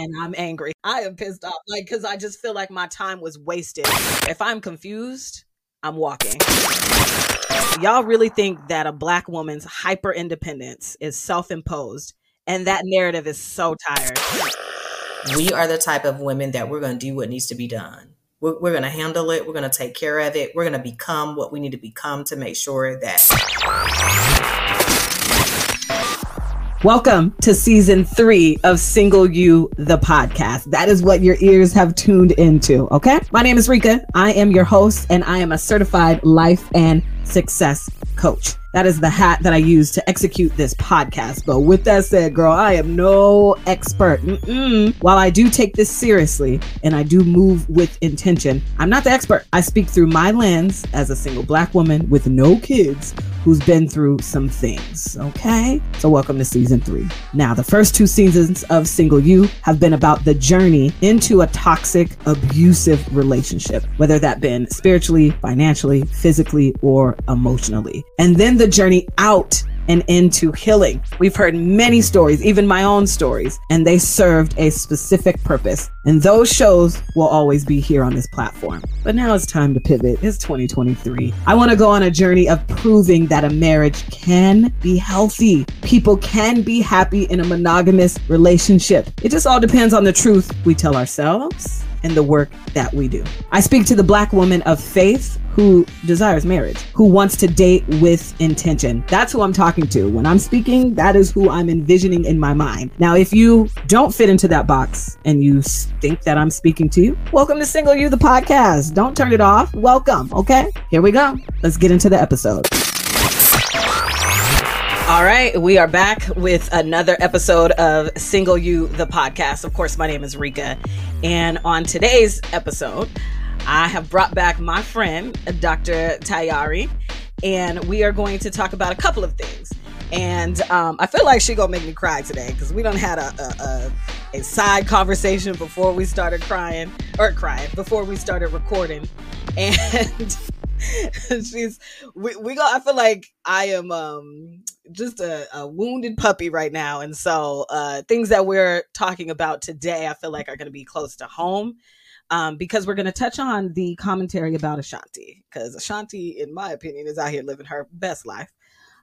and I'm angry. I am pissed off, like, because I just feel like my time was wasted. If I'm confused, I'm walking. Y'all really think that a black woman's hyper independence is self imposed, and that narrative is so tired. We are the type of women that we're going to do what needs to be done. We're, we're going to handle it. We're going to take care of it. We're going to become what we need to become to make sure that Welcome to season three of Single You, the podcast. That is what your ears have tuned into. Okay. My name is Reka. I am your host, and I am a certified life and success coach. That is the hat that I use to execute this podcast. But with that said, girl, I am no expert. Mm-mm. While I do take this seriously and I do move with intention, I'm not the expert. I speak through my lens as a single black woman with no kids who's been through some things. Okay. So, welcome to season three. Now, the first two seasons of Single You have been about the journey into a toxic, abusive relationship, whether that been spiritually, financially, physically, or emotionally. And then the journey out and into healing. We've heard many stories, even my own stories, and they served a specific purpose. And those shows will always be here on this platform. But now it's time to pivot. It's 2023. I want to go on a journey of proving that a marriage can be healthy. People can be happy in a monogamous relationship. It just all depends on the truth we tell ourselves and the work that we do. I speak to the black woman of faith who desires marriage, who wants to date with intention. That's who I'm talking to. When I'm speaking, that is who I'm envisioning in my mind. Now, if you don't fit into that box and you think that I'm speaking to you, welcome to Single You, the podcast. Don't turn it off. Welcome. Okay, here we go. Let's get into the episode. All right, we are back with another episode of Single You, the podcast. Of course, my name is Reka. And on today's episode, I have brought back my friend, Dr. Tiyahri, and we are going to talk about a couple of things. And um, I feel like she gonna make me cry today because we don't had a, a, a, a side conversation before we started crying or crying before we started recording, and she's we, we go. I feel like I am um just a, a, wounded puppy right now. And so uh, things that we're talking about today, I feel like are going to be close to home um, because we're going to touch on the commentary about Ashanti. Because Ashanti, in my opinion, is out here living her best life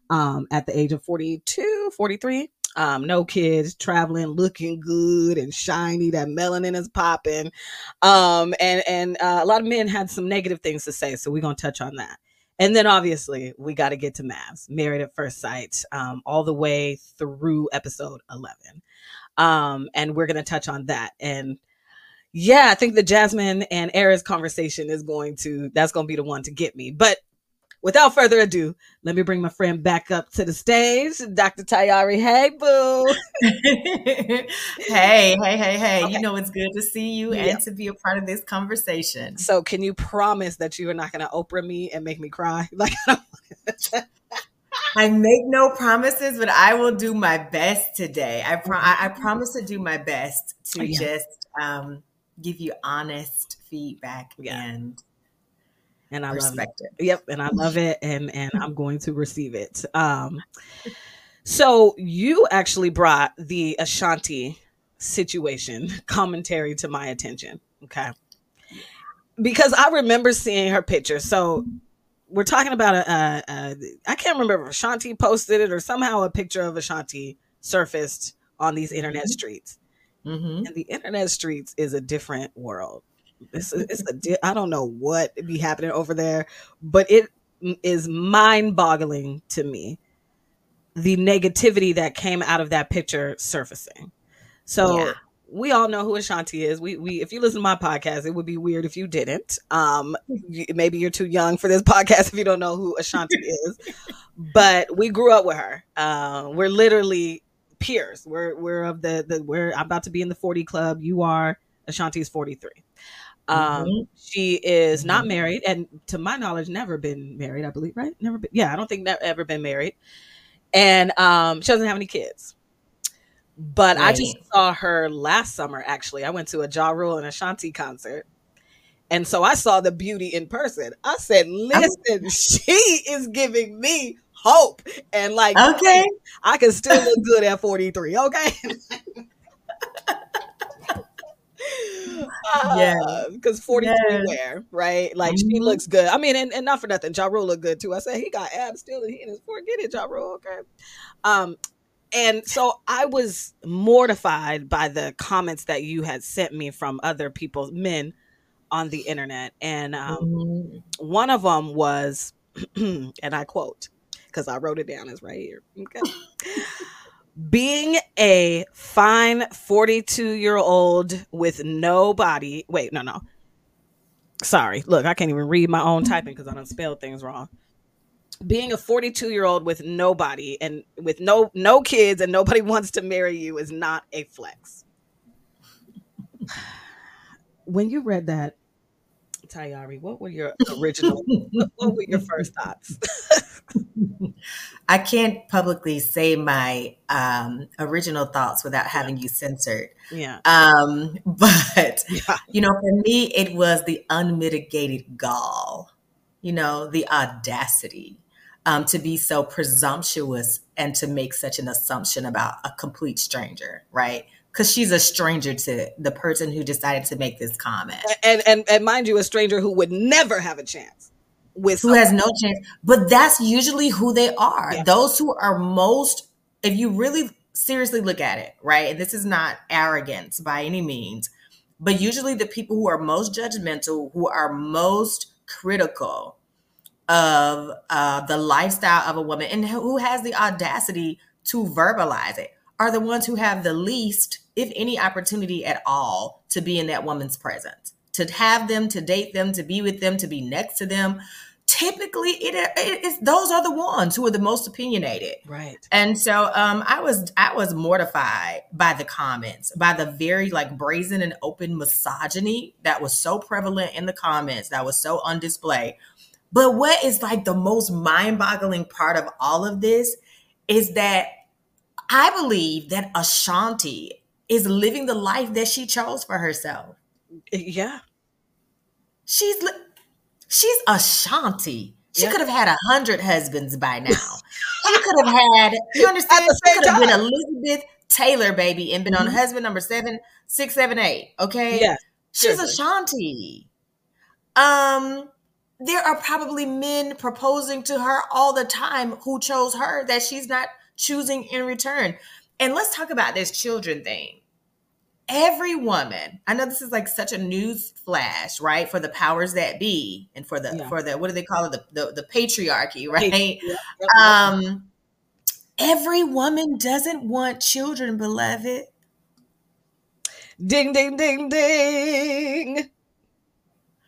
um, at the age of 42, 43. Um, no kids, traveling, looking good and shiny. That melanin is popping, um, and and uh, a lot of men had some negative things to say. So we're gonna touch on that. And then obviously we got to get to MAFS, Married at First Sight, um, all the way through episode 11. Um, and we're to touch on that. And yeah, I think the Jasmine and Airris conversation is going to, that's going to be the one to get me. But without further ado, let me bring my friend back up to the stage, Dr. Tiyahri. Hey, boo. hey, hey, hey, hey. Okay. You know, it's good to see you yeah. and to be a part of this conversation. So, can you promise that you are not going to Oprah me and make me cry? Like, I, I make no promises, but I will do my best today. I, pro- I, I promise to do my best to yeah. just um, give you honest feedback yeah. and and I love it. Yep, and I love it, and and I'm going to receive it. Um, so you actually brought the Ashanti situation commentary to my attention, okay? Because I remember seeing her picture. So we're talking about a, a, a I can't remember if Ashanti posted it or somehow a picture of Ashanti surfaced on these internet mm-hmm. streets. Mm-hmm. And the internet streets is a different world. It's a, it's a I don't know what be happening over there, but it is mind-boggling to me the negativity that came out of that picture surfacing. So yeah. we all know who Ashanti is. We we if you listen to my podcast, it would be weird if you didn't. Um, maybe you're too young for this podcast if you don't know who Ashanti is. But we grew up with her. Uh, we're literally peers. We're we're of the the we're I'm about to be in the 40 club. You are Ashanti's 43. Um, mm-hmm. she is not mm-hmm. married, and to my knowledge, never been married. I believe, right? Never been. Yeah, I don't think never ever been married, and um, she doesn't have any kids. But right. I just saw her last summer. Actually, I went to a Ja Rule and Ashanti concert, and so I saw the beauty in person. I said, "Listen, she is giving me hope, and like, okay, I can still look good at forty three. Okay." yeah, because 43 yes. wear, right? Like mm-hmm. she looks good. I mean, and, and not for nothing, Ja Rule look good too. I said he got abs still, and he in his forget it, Ja Rule. Okay. Um, and so I was mortified by the comments that you had sent me from other people, men, on the internet, and um, mm-hmm. one of them was, and I quote, because I wrote it down, is right here. Okay. being a fine 42 year old with no body wait no no. Sorry look i can't even read my own typing because i don't spell things wrong. Being a 42 year old with nobody and with no no kids and nobody wants to marry you is not a flex. When you read that Tiyahri, what were your original what were your first thoughts I can't publicly say my um, original thoughts without having you censored. Yeah. Um, but, yeah. you know, for me, it was the unmitigated gall, you know, the audacity um, to be so presumptuous and to make such an assumption about a complete stranger, right? Because she's a stranger to the person who decided to make this comment. And, and, and mind you, a stranger who would never have a chance with who has no chance. But that's usually who they are. Yeah. Those who are most, if you really seriously look at it, right? And this is not arrogance by any means, but usually the people who are most judgmental, who are most critical of uh, the lifestyle of a woman, and who has the audacity to verbalize it, are the ones who have the least, if any, opportunity at all to be in that woman's presence. To have them, to date them, to be with them, to be next to them, typically it, it is those are the ones who are the most opinionated. Right. And so um i was i was mortified by the comments by the very like brazen and open misogyny that was so prevalent in the comments that was so on display. But what is like the most mind-boggling part of all of this is that i believe that ashanti is living the life that she chose for herself yeah she's li- She's Ashanti. She could have had a hundred husbands by now. she could have had, you understand? She could have been Elizabeth Taylor, baby, and been mm-hmm. on husband number seven, six, seven, eight. Okay. Yeah. She's Ashanti. Um, there are probably men proposing to her all the time who chose her that she's not choosing in return. And let's talk about this children thing. Every woman i know this is like such a news flash right for the powers that be and for the yeah. for the what do they call it? The the, the patriarchy right? Yeah. um every woman doesn't want children beloved. Ding ding ding ding.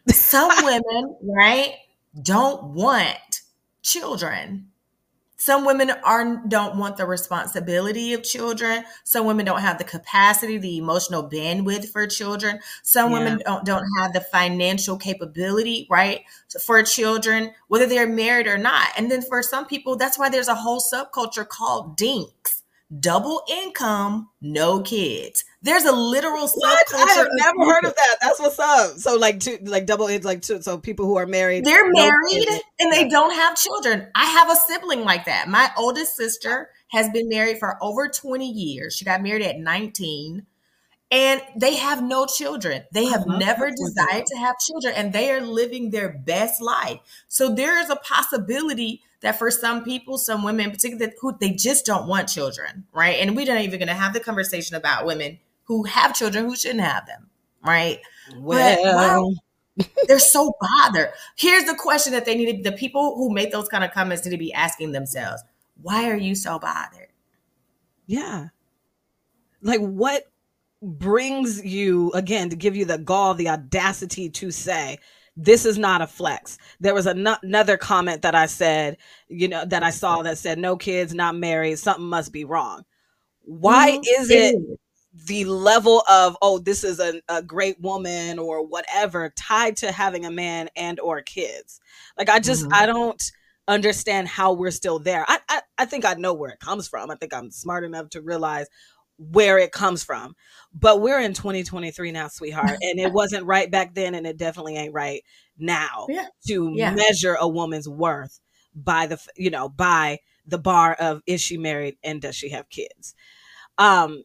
Some women right don't want children some women are don't want the responsibility of children. Some women don't have the capacity, the emotional bandwidth for children. Some yeah. women don't don't have the financial capability, right, for children, whether they're married or not. And then for some people, that's why there's a whole subculture called dinks, double income, no kids. There's a literal what? I have never heard of that. That's what's up. So like two, like double it's like two, so people who are married. They're married and they don't have children. I have a sibling like that. My oldest sister has been married for over 20 years. She got married at 19 and they have no children. They have never desired to have children and they are living their best life. So there is a possibility that for some people, some women in particular, who they just don't want children, right? And we're not even going to have the conversation about women who have children who shouldn't have them, right? Well, they're so bothered. Here's the question that they need to, the people who make those kind of comments need to be asking themselves, why are you so bothered? Yeah. Like what brings you again to give you the gall, the audacity to say, this is not a flex. There was an- another comment that I said, you know, that I saw that said, no kids, not married, something must be wrong. Why mm-hmm. is it the level of oh this is a, a great woman or whatever tied to having a man and or kids like i just mm-hmm. i don't understand how we're still there I, I i think i know where it comes from i think i'm smart enough to realize where it comes from but we're in 2023 now sweetheart and it wasn't right back then and it definitely ain't right now yeah. to yeah. measure a woman's worth by the you know by the bar of is she married and does she have kids um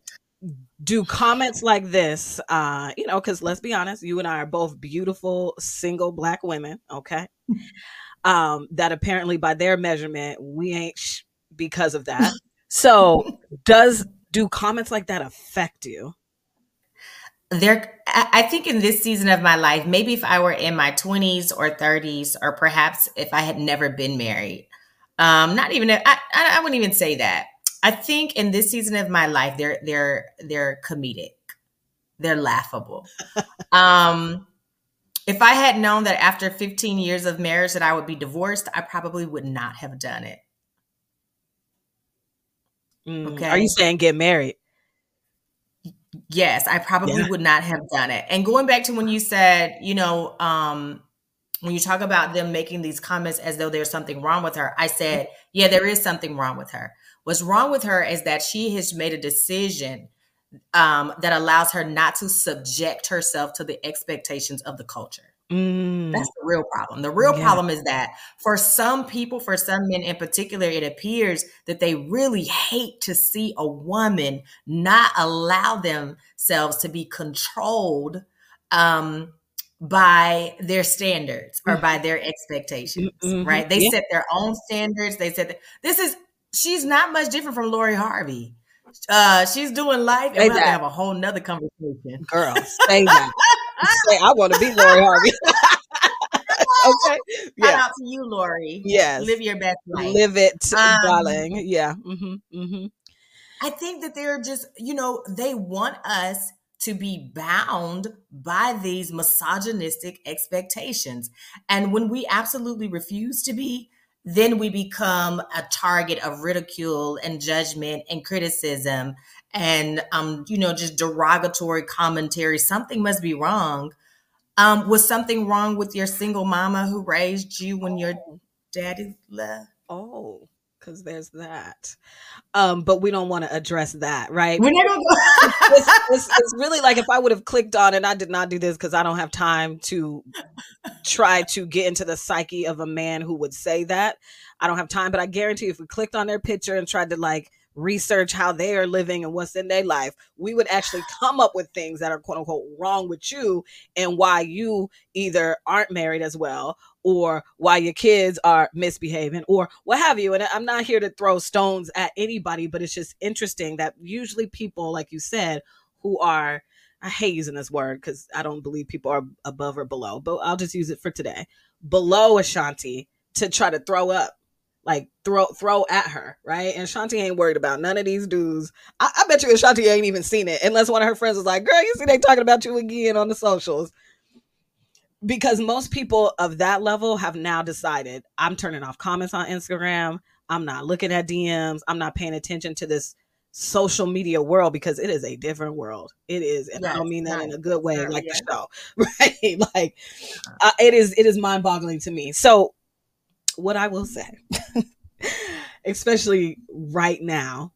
do comments like this, uh, you know, because let's be honest, you and I are both beautiful single black women, okay? Um, that apparently by their measurement, we ain't sh- because of that. So, does do comments like that affect you? There, I think in this season of my life, maybe if I were in my 20s or 30s, or perhaps if I had never been married, um, not even, I, I wouldn't even say that. I think in this season of my life, they're they're they're comedic, they're laughable. um, if I had known that after 15 years of marriage that I would be divorced, I probably would not have done it. Mm, okay. Are you saying get married? Yes, I probably yeah. would not have done it. And going back to when you said, you know, um, when you talk about them making these comments as though there's something wrong with her, I said, yeah, there is something wrong with her. What's wrong with her is that she has made a decision um, that allows her not to subject herself to the expectations of the culture. Mm. That's the real problem. The real yeah. problem is that for some people, for some men in particular, it appears that they really hate to see a woman not allow themselves to be controlled um, by their standards or by their expectations, mm-hmm. right? They yeah. set their own standards. They said, this is she's not much different from Lori Harvey. Uh, she's doing life. And we'll have, a whole nother conversation. Girl, that. Say, I want to be Lori Harvey. okay. Yeah. Shout out to you, Lori. Yes. Live your best life. Live it, um, darling. Yeah. Mm-hmm. Mm-hmm. I think that they're just, you know, they want us to be bound by these misogynistic expectations. And when we absolutely refuse to be, then we become a target of ridicule and judgment and criticism and um, you know just derogatory commentary something must be wrong um, was something wrong with your single mama who raised you when your daddy left oh because there's that. Um, but we don't want to address that, right? We're not it's, it's, it's, really like if I would have clicked on, and I did not do this because I don't have time to try to get into the psyche of a man who would say that. I don't have time, but I guarantee you if we clicked on their picture and tried to like research how they are living and what's in their life, we would actually come up with things that are quote unquote wrong with you and why you either aren't married as well or why your kids are misbehaving or what have you. And I'm not here to throw stones at anybody, but it's just interesting that usually people, like you said, who are I hate using this word because I don't believe people are above or below, but I'll just use it for today. Below Ashanti to try to throw up, like throw throw at her, right? And Ashanti ain't worried about none of these dudes. I, I bet you Ashanti ain't even seen it unless one of her friends was like, "Girl, you see they talking about you again on the socials." because most people of that level have now decided I'm turning off comments on Instagram. I'm not looking at DMs. I'm not paying attention to this social media world because it is a different world. It is, and yes, I don't mean that in a good way, like the show, right? Like uh, it is. It is mind boggling to me. So, what I will say, especially right now,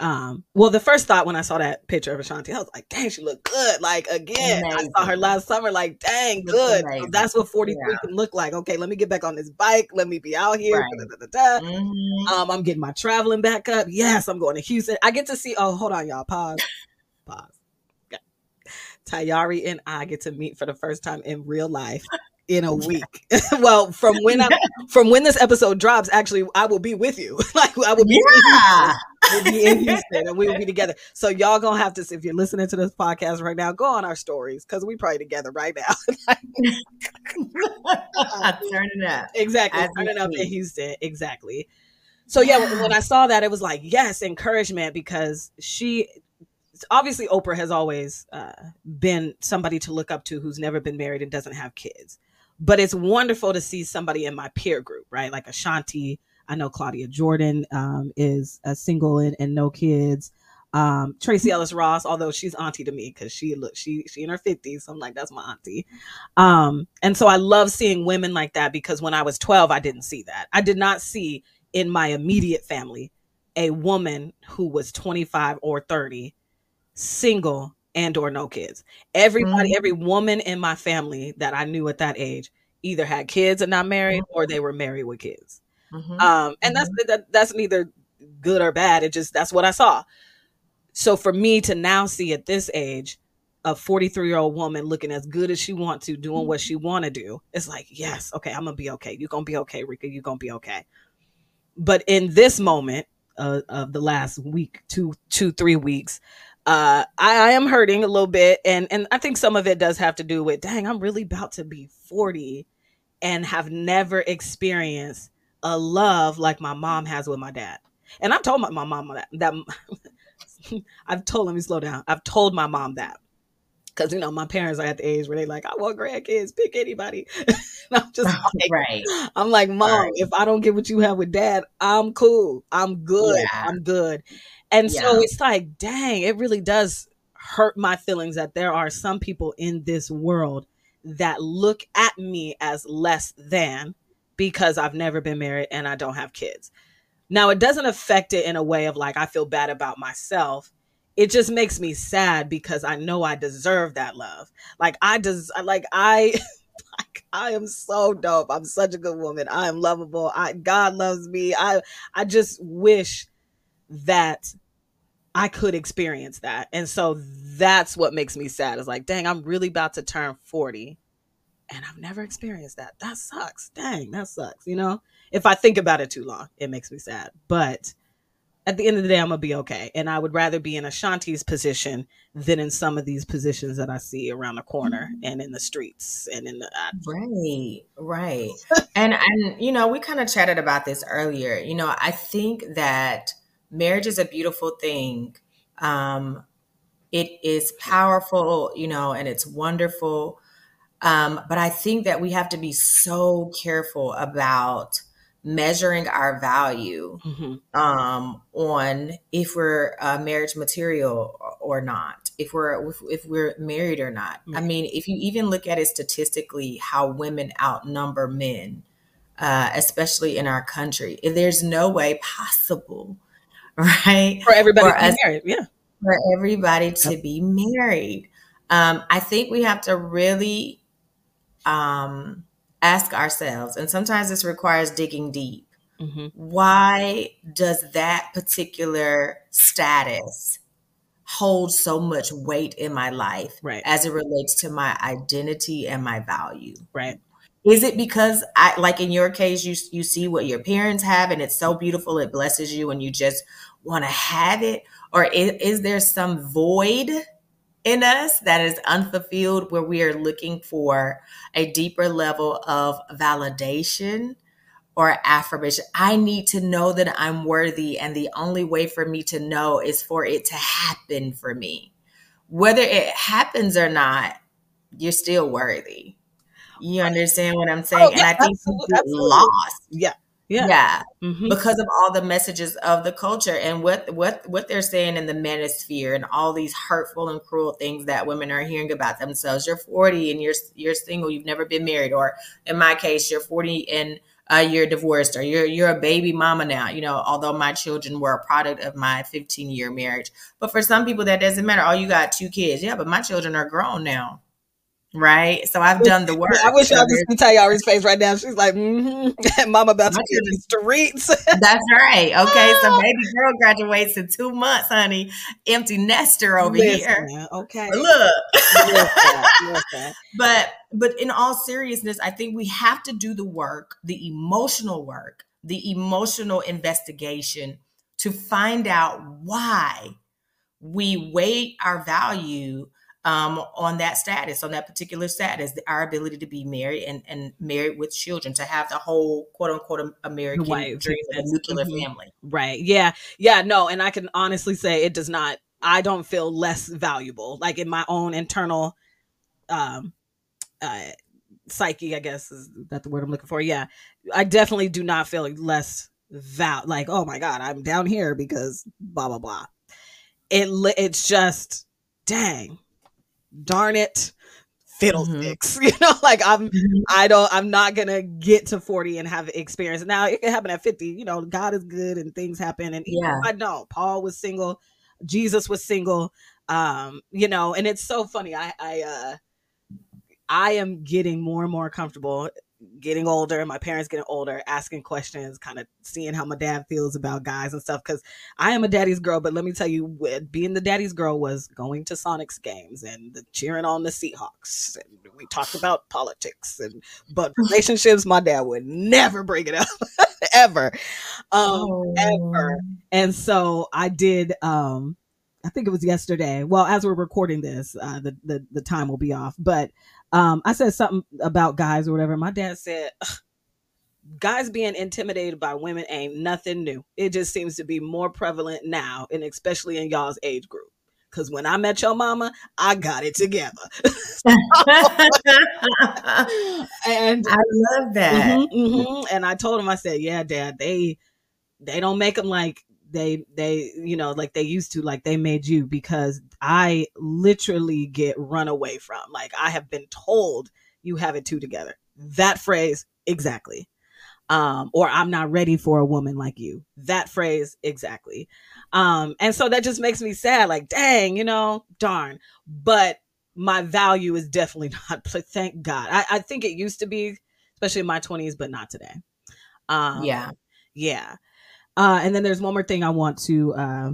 um, well, the first thought when I saw that picture of Ashanti, I was like, dang, she looked good. Like again, amazing. I saw her last summer, like, dang, good. So that's what 43 yeah. can look like. Okay, let me get back on this bike. Let me be out here. Right. Da, da, da, mm-hmm. Um, I'm getting my traveling back up. Yes, I'm going to Houston. I get to see, oh, hold on, y'all. Pause. Pause. Okay. Tiyahri and I get to meet for the first time in real life in a week. well, from when I from when this episode drops, actually, I will be with you. like I will be, yeah. we'll be in Houston and we will be together. So y'all gonna have to, if you're listening to this podcast right now, go on our stories because we probably together right now. turning up exactly, turning up in Houston exactly. So yeah, when I saw that, it was like yes, encouragement because she obviously Oprah has always uh, been somebody to look up to who's never been married and doesn't have kids but it's wonderful to see somebody in my peer group, right? Like Ashanti. I know Claudia Jordan um, is a single and, and no kids. Um, Tracee Ellis Ross, although she's auntie to me because she look she she in her fifties, so I'm like that's my auntie. Um, and so I love seeing women like that because when I was 12, I didn't see that. I did not see in my immediate family a woman who was 25 or 30, single and or no kids. Everybody, mm-hmm. every woman in my family that I knew at that age either had kids and not married mm-hmm. or they were married with kids. Mm-hmm. Um, and that's mm-hmm. that, that's neither good or bad. It just that's what I saw. So for me to now see at this age a 43 year old woman looking as good as she want to, doing what she want to do, it's like, yes, okay, I'm gonna be okay. You're gonna be okay, Reka. You're gonna be okay. But in this moment uh, of the last week, two, two, three weeks, uh, I, I am hurting a little bit, and and I think some of it does have to do with, dang, I'm really about to be 40 and have never experienced a love like my mom has with my dad. And I've told my, my mom that, that I've told, let me slow down. I've told my mom that. Cause you know, my parents are at the age where they like, I want grandkids, pick anybody. I'm just like, right. I'm like, mom, right. if I don't get what you have with dad, I'm cool. I'm good. Yeah. I'm good. And yeah. so it's like, dang, it really does hurt my feelings that there are some people in this world that look at me as less than because I've never been married and I don't have kids. Now, it doesn't affect it in a way of like, I feel bad about myself. It just makes me sad because I know I deserve that love. Like, I des- like, I. like I am so dope. I'm such a good woman. I am lovable. I God loves me. I I just wish that I could experience that. And so that's what makes me sad. Is like, dang, I'm really about to turn 40 and I've never experienced that. That sucks. Dang, that sucks. You know, if I think about it too long, it makes me sad. But at the end of the day, I'm gonna be okay. And I would rather be in Ashanti's position than in some of these positions that I see around the corner and in the streets and in the right, right. and and you know, we kind of chatted about this earlier. You know, I think that marriage is a beautiful thing. Um, it is powerful, you know, and it's wonderful. Um, but I think that we have to be so careful about measuring our value mm-hmm. um, on if we're uh, marriage material or not, if we're if, if we're married or not. Mm-hmm. I mean, if you even look at it statistically, how women outnumber men, uh, especially in our country, there's no way possible, right, for everybody for to us, be married, yeah, for everybody to yep. be married. Um, I think we have to really um, ask ourselves, and sometimes this requires digging deep. Mm-hmm. Why does that particular status hold so much weight in my life right. as it relates to my identity and my value? Right. Is it because I like in your case you you see what your parents have and it's so beautiful it blesses you and you just want to have it or is, is there some void in us that is unfulfilled where we are looking for a deeper level of validation or affirmation. I need to know that I'm worthy, and the only way for me to know is for it to happen for me. Whether it happens or not, you're still worthy. You understand what I'm oh, saying? Oh, yeah, and I think people get lost. Yeah. Yeah. Yeah. Mm-hmm. Because of all the messages of the culture and what what what they're saying in the manosphere and all these hurtful and cruel things that women are hearing about themselves. You're 40 and you're you're single, you've never been married, or in my case, you're 40 and uh, you're divorced or you're you're a baby mama now you know although my children were a product of my 15 year marriage but for some people that doesn't matter oh you got two kids yeah but my children are grown now right? So I've done the work. I wish y'all could tell y'all his face right now. She's like, mm-hmm. "Mama about to be in the streets." That's right. Okay, so baby girl graduates in two months, honey. Empty nester over Listen, here. Okay, look. but but in all seriousness, I think we have to do the work, the emotional work, the emotional investigation to find out why we weight our value um, on that status, on that particular status, our ability to be married and, and married with children, to have the whole quote unquote American White, dream a nuclear mm-hmm. family. Right. Yeah. Yeah. No. And I can honestly say it does not, I don't feel less valuable. Like in my own internal um, uh, psyche, I guess is that the word I'm looking for. Yeah. I definitely do not feel less val like, oh my God, I'm down here because blah, blah, blah. It, it's just, dang darn it fiddlesticks mm-hmm. you know like i'm mm-hmm. i don't i'm not gonna get to 40 and have experience now it can happen at 50 you know god is good and things happen and yeah i know paul was single jesus was single um you know and it's so funny i i uh i am getting more and more comfortable getting older, my parents getting older, asking questions, kind of seeing how my dad feels about guys and stuff. Because I am a daddy's girl, but let me tell you, being the daddy's girl was going to Sonics games and the, cheering on the Seahawks. And we talked about politics and but relationships, my dad would never bring it up ever, um, oh. ever. And so I did. Um, I think it was yesterday. Well, as we're recording this, uh, the, the the time will be off. But um, I said something about guys or whatever. My dad said, guys being intimidated by women ain't nothing new. It just seems to be more prevalent now, and especially in y'all's age group. Cause when I met your mama, I got it together. and I love that. Mm-hmm, mm-hmm. And I told him, I said, "Yeah, Dad, they they don't make them like they they you know like they used to like they made you because i literally get run away from. Like i have been told you have it two together. That phrase exactly. Um or i'm not ready for a woman like you. That phrase exactly. Um and so that just makes me sad like dang you know darn. But my value is definitely not thank god. I, I think it used to be especially in my 20s but not today. Um yeah. yeah uh, and then there's one more thing I want to uh,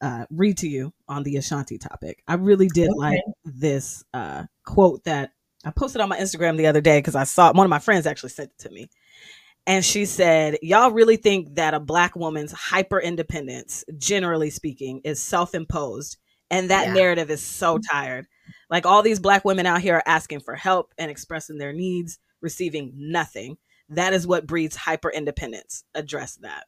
uh, read to you on the Ashanti topic. I really did okay. like this uh, quote that I posted on my Instagram the other day because I saw one of my friends actually sent it to me. And she said, Y'all really think that a black woman's hyper independence, generally speaking, is self imposed. And that yeah. narrative is so tired. Like all these black women out here are asking for help and expressing their needs, receiving nothing. That is what breeds hyper independence. Address that.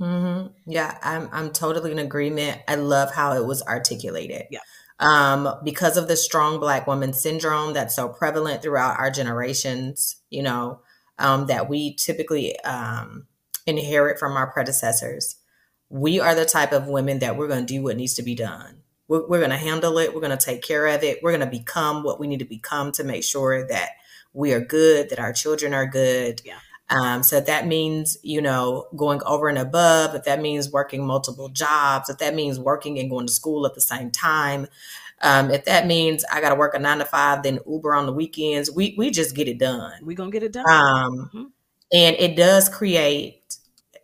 Mm-hmm. Yeah, I'm I'm totally in agreement. I love how it was articulated. Yeah. Um, because of the strong black woman syndrome that's so prevalent throughout our generations, you know, um, that we typically um, inherit from our predecessors. We are the type of women that we're going to do what needs to be done. We're, we're going to handle it. We're going to take care of it. We're going to become what we need to become to make sure that we are good, that our children are good. Yeah. Um, so that means, you know, going over and above, if that means working multiple jobs, if that means working and going to school at the same time, um, if that means I got to work a nine to five, then Uber on the weekends, we, we just get it done. we going to get it done. Um, mm-hmm. And it does create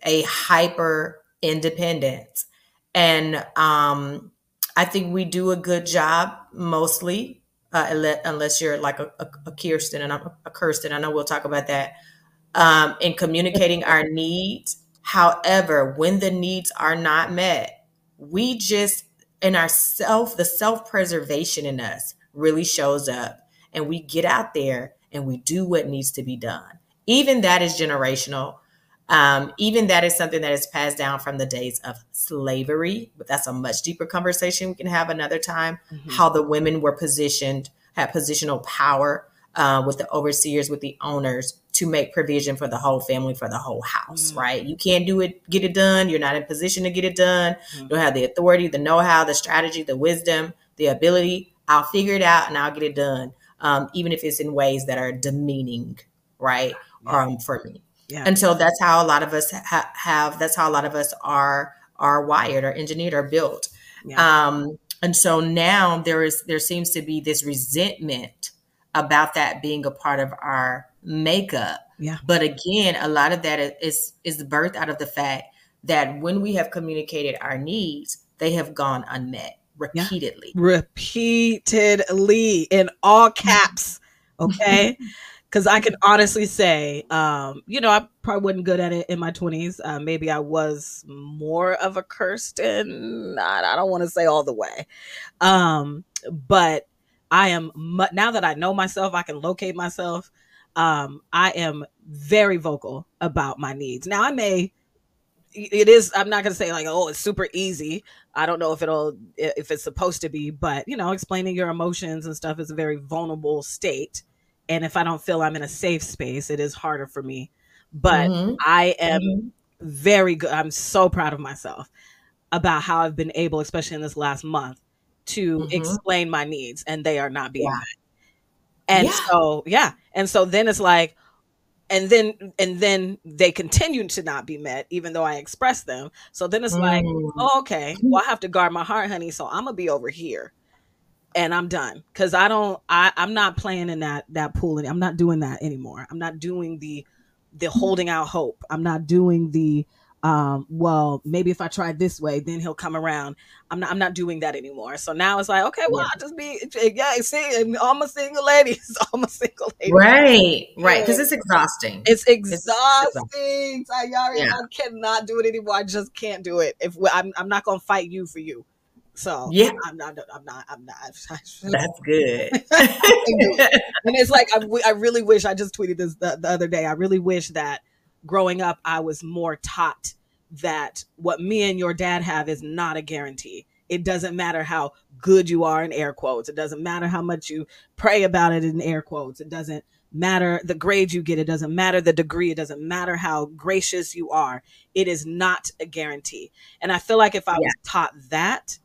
a hyper independence. And um, I think we do a good job mostly, uh, unless you're like a, a, a Kirsten and I'm a Kirsten. I know we'll talk about that um, in communicating our needs. However, when the needs are not met, we just in our self, the self preservation in us really shows up, and we get out there and we do what needs to be done. Even that is generational. Um, even that is something that is passed down from the days of slavery, but that's a much deeper conversation we can have another time. Mm-hmm. How the women were positioned, had positional power uh, with the overseers, with the owners to make provision for the whole family, for the whole house, mm-hmm. right? You can't do it, get it done. You're not in position to get it done. Mm-hmm. You don't have the authority, the know how, the strategy, the wisdom, the ability. I'll figure it out and I'll get it done, um, even if it's in ways that are demeaning, right? Yeah. Um, for me. Yeah. And so that's how a lot of us ha- have, that's how a lot of us are, are wired or engineered or built. Yeah. Um, and so now there is, there seems to be this resentment about that being a part of our makeup. Yeah. But again, a lot of that is is birthed out of the fact that when we have communicated our needs, they have gone unmet repeatedly. Yeah. Repeatedly in all caps. Okay. Because I can honestly say, um, you know, I probably wasn't good at it in my 20s. Uh, maybe I was more of a Kirsten. I, I don't want to say all the way. Um, but I am now that I know myself, I can locate myself. Um, I am very vocal about my needs. Now I may it is i'm not going to say like oh it's super easy i don't know if it'll if it's supposed to be but you know explaining your emotions and stuff is a very vulnerable state and if i don't feel i'm in a safe space it is harder for me but mm-hmm. i am mm-hmm. very good i'm so proud of myself about how i've been able especially in this last month to mm-hmm. explain my needs and they are not being yeah. met. And yeah. so, yeah. And so then it's like, and then and then they continue to not be met even though i express them so then it's mm. like oh, okay well i have to guard my heart honey so i'm gonna be over here and I'm done because I don't I I'm not playing in that that pool and I'm not doing that anymore. I'm not doing the the holding out hope. I'm not doing the um well maybe if I try this way then he'll come around. I'm not I'm not doing that anymore. So now it's like okay well yeah. I'll just be yeah see I'm a single lady. I'm a single lady. Right right because it's exhausting. It's exhausting. It's yeah. I cannot do it anymore. I just can't do it. If I'm I'm not gonna fight you for you. So yeah, I'm not. I'm not. I'm not. That's good. and it's like I, I really wish I just tweeted this the, the other day. I really wish that growing up I was more taught that what me and your dad have is not a guarantee. It doesn't matter how good you are in air quotes. It doesn't matter how much you pray about it in air quotes. It doesn't matter the grade you get. It doesn't matter the degree. It doesn't matter how gracious you are. It is not a guarantee. And I feel like if I yeah. was taught that,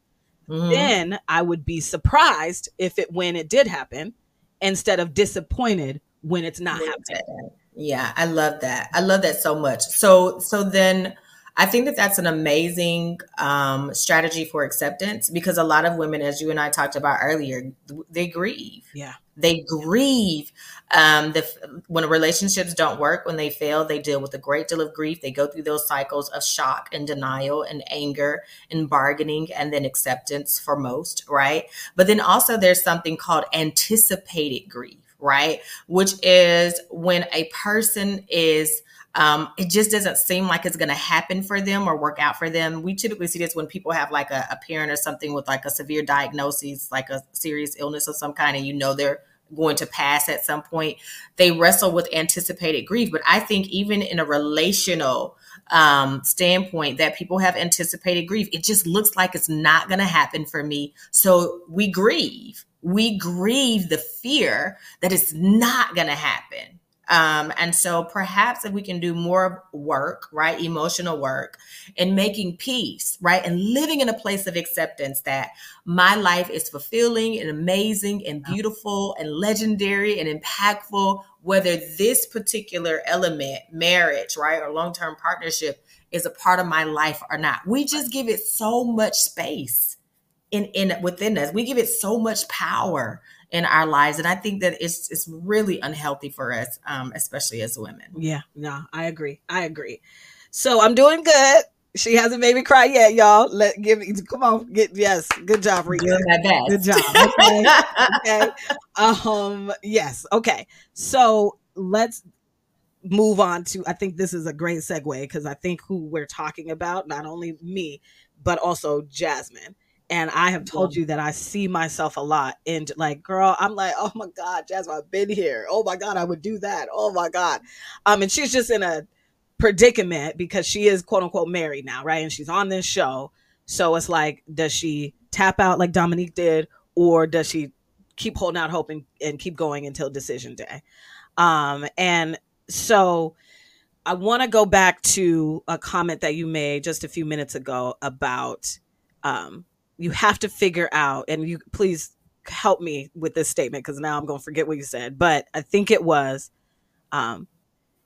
mm-hmm. then I would be surprised if it when it did happen instead of disappointed when it's not happening. Yeah, I love that. I love that so much. So so then I think that that's an amazing um, strategy for acceptance because a lot of women, as you and I talked about earlier, they grieve. Yeah, they grieve. Um, the, when relationships don't work, when they fail, they deal with a great deal of grief. They go through those cycles of shock and denial and anger and bargaining and then acceptance for most, right? But then also there's something called anticipated grief, right? Which is when a person is um, it just doesn't seem like it's going to happen for them or work out for them. We typically see this when people have like a, a parent or something with like a severe diagnosis, like a serious illness of some kind, and you know they're going to pass at some point. They wrestle with anticipated grief. But I think even in a relational um, standpoint, that people have anticipated grief, it just looks like it's not going to happen for me. So we grieve. We grieve the fear that it's not going to happen. Um, and so perhaps if we can do more work, right, emotional work, and making peace, right, and living in a place of acceptance that my life is fulfilling and amazing and beautiful and legendary and impactful, whether this particular element, marriage, right, or long term partnership, is a part of my life or not. We just give it so much space in in within us. We give it so much power in our lives. And I think that it's it's really unhealthy for us, um, especially as women. Yeah, no, I agree. I agree. So I'm doing good. She hasn't made me cry yet, y'all. Let give me come on, get yes, good job, Rita. Doing my best. Good job. Okay. okay. Um, yes, okay. So let's move on to I think this is a great segue because I think who we're talking about, not only me, but also Jasmine and I have told you that I see myself a lot And like, girl, I'm like, oh my God, Jasmine, I've been here. Oh my God, I would do that. Oh my God. Um, and she's just in a predicament because she is quote unquote married now, right? And she's on this show. So it's like, does she tap out like Dominique did, or does she keep holding out hope and, and keep going until decision day? Um, and so I want to go back to a comment that you made just a few minutes ago about um, you have to figure out, and you please help me with this statement because now I'm going to forget what you said, but I think it was, um,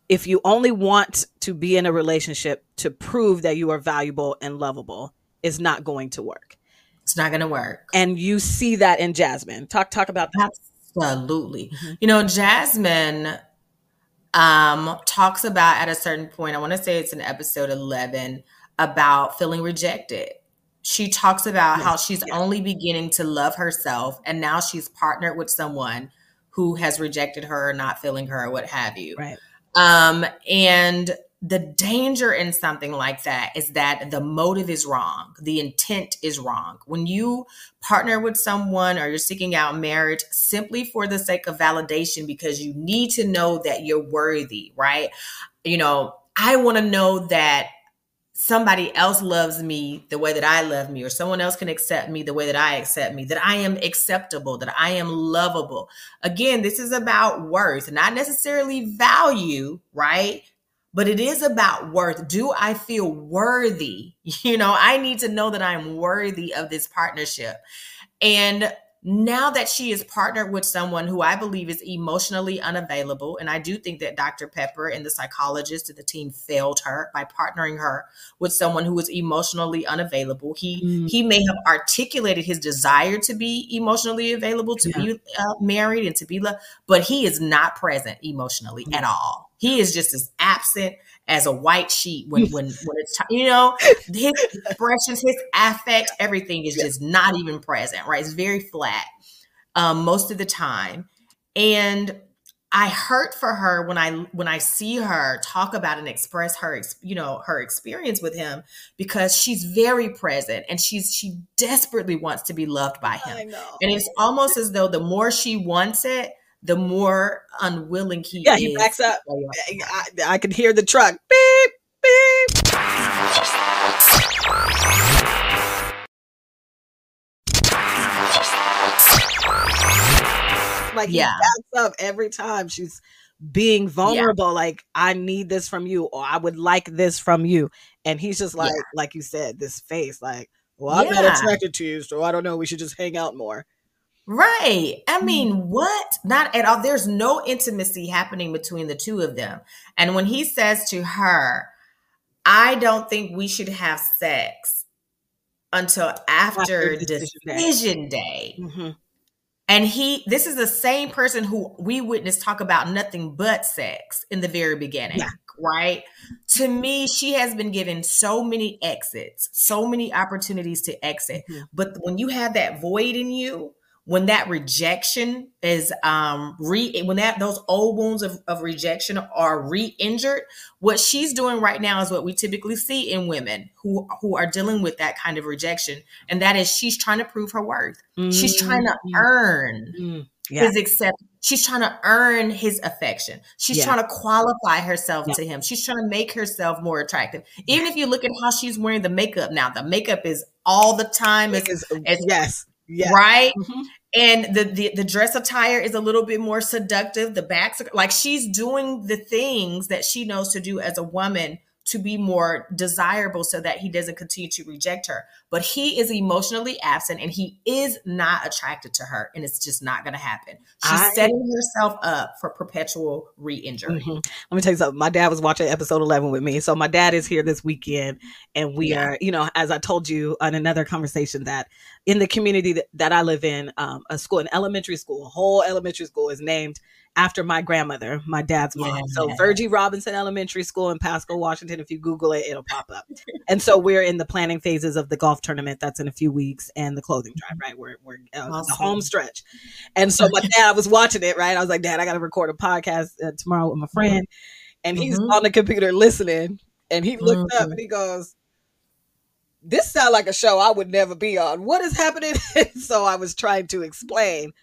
if you only want to be in a relationship to prove that you are valuable and lovable, is not going to work. It's not going to work. And you see that in Jasmine. Talk talk about that. Absolutely. Mm-hmm. You know, Jasmine um talks about at a certain point, I want to say it's in episode 11 about feeling rejected she talks about yes. how she's yes. only beginning to love herself and now she's partnered with someone who has rejected her or not feeling her or what have you right um and the danger in something like that is that the motive is wrong the intent is wrong when you partner with someone or you're seeking out marriage simply for the sake of validation because you need to know that you're worthy right you know i want to know that somebody else loves me the way that I love me, or someone else can accept me the way that I accept me, that I am acceptable, that I am lovable. Again, this is about worth, not necessarily value, right? But it is about worth. Do I feel worthy? You know, I need to know that I'm worthy of this partnership. And now that she is partnered with someone who I believe is emotionally unavailable, and I do think that Dr. Pepper and the psychologist and the team failed her by partnering her with someone who was emotionally unavailable. He mm. he may have articulated his desire to be emotionally available, to yeah. be uh, married, and to be loved, but he is not present emotionally mm. at all. He is just as absent as a white sheet when when when it's you know his expressions, his affect, everything is just not even present. Right? It's very flat um, most of the time, and I hurt for her when I when I see her talk about and express her you know her experience with him because she's very present and she's she desperately wants to be loved by him. And it's almost as though the more she wants it, the more unwilling he yeah, is. Yeah, he backs up. I, I can hear the truck. Beep, beep. Like he yeah. backs up every time she's being vulnerable. Yeah. Like I need this from you, or I would like this from you, and he's just like, yeah. like you said, this face, like, well, I'm not attracted to you, so I don't know. We should just hang out more. Right. I mean, mm. what? Not at all. There's no intimacy happening between the two of them. And when he says to her, I don't think we should have sex until after, after decision, decision, day. day. Mm-hmm. And he, this is the same person who we witnessed talk about nothing but sex in the very beginning, yeah. right? To me, she has been given so many exits, so many opportunities to exit. Mm-hmm. But when you have that void in you, when that rejection is um re when that those old wounds of, of rejection are re-injured what she's doing right now is what we typically see in women who who are dealing with that kind of rejection and that is she's trying to prove her worth mm-hmm. she's trying to mm-hmm. earn mm-hmm. yeah. his acceptance she's trying to earn his affection she's yeah. trying to qualify herself yeah. to him she's trying to make herself more attractive even if you look at how she's wearing the makeup now the makeup is all the time as, as yes yeah. Right. Mm-hmm. And the, the the dress attire is a little bit more seductive. The backs are like she's doing the things that she knows to do as a woman to be more desirable so that he doesn't continue to reject her. But he is emotionally absent and he is not attracted to her. And it's just not going to happen. She's I, setting herself up for perpetual re injury. Mm-hmm. Let me tell you something. My dad was watching episode 11 with me. So my dad is here this weekend. And we yeah. are, you know, as I told you on another conversation, that in the community that, that I live in, um, a school, an elementary school, a whole elementary school is named after my grandmother, my dad's mom. Yeah. So Virgie Robinson Elementary School in Pasco, Washington. If you Google it, it'll pop up. and so we're in the planning phases of the golf tournament that's in a few weeks and the clothing drive, right? We're, we're uh, awesome. the home stretch. And so my dad was watching it, right? I was like, Dad, I got to record a podcast uh, tomorrow with my friend. And he's mm-hmm. on the computer listening. And he looked mm-hmm. up and he goes, this sounds like a show I would never be on. What is happening? so I was trying to explain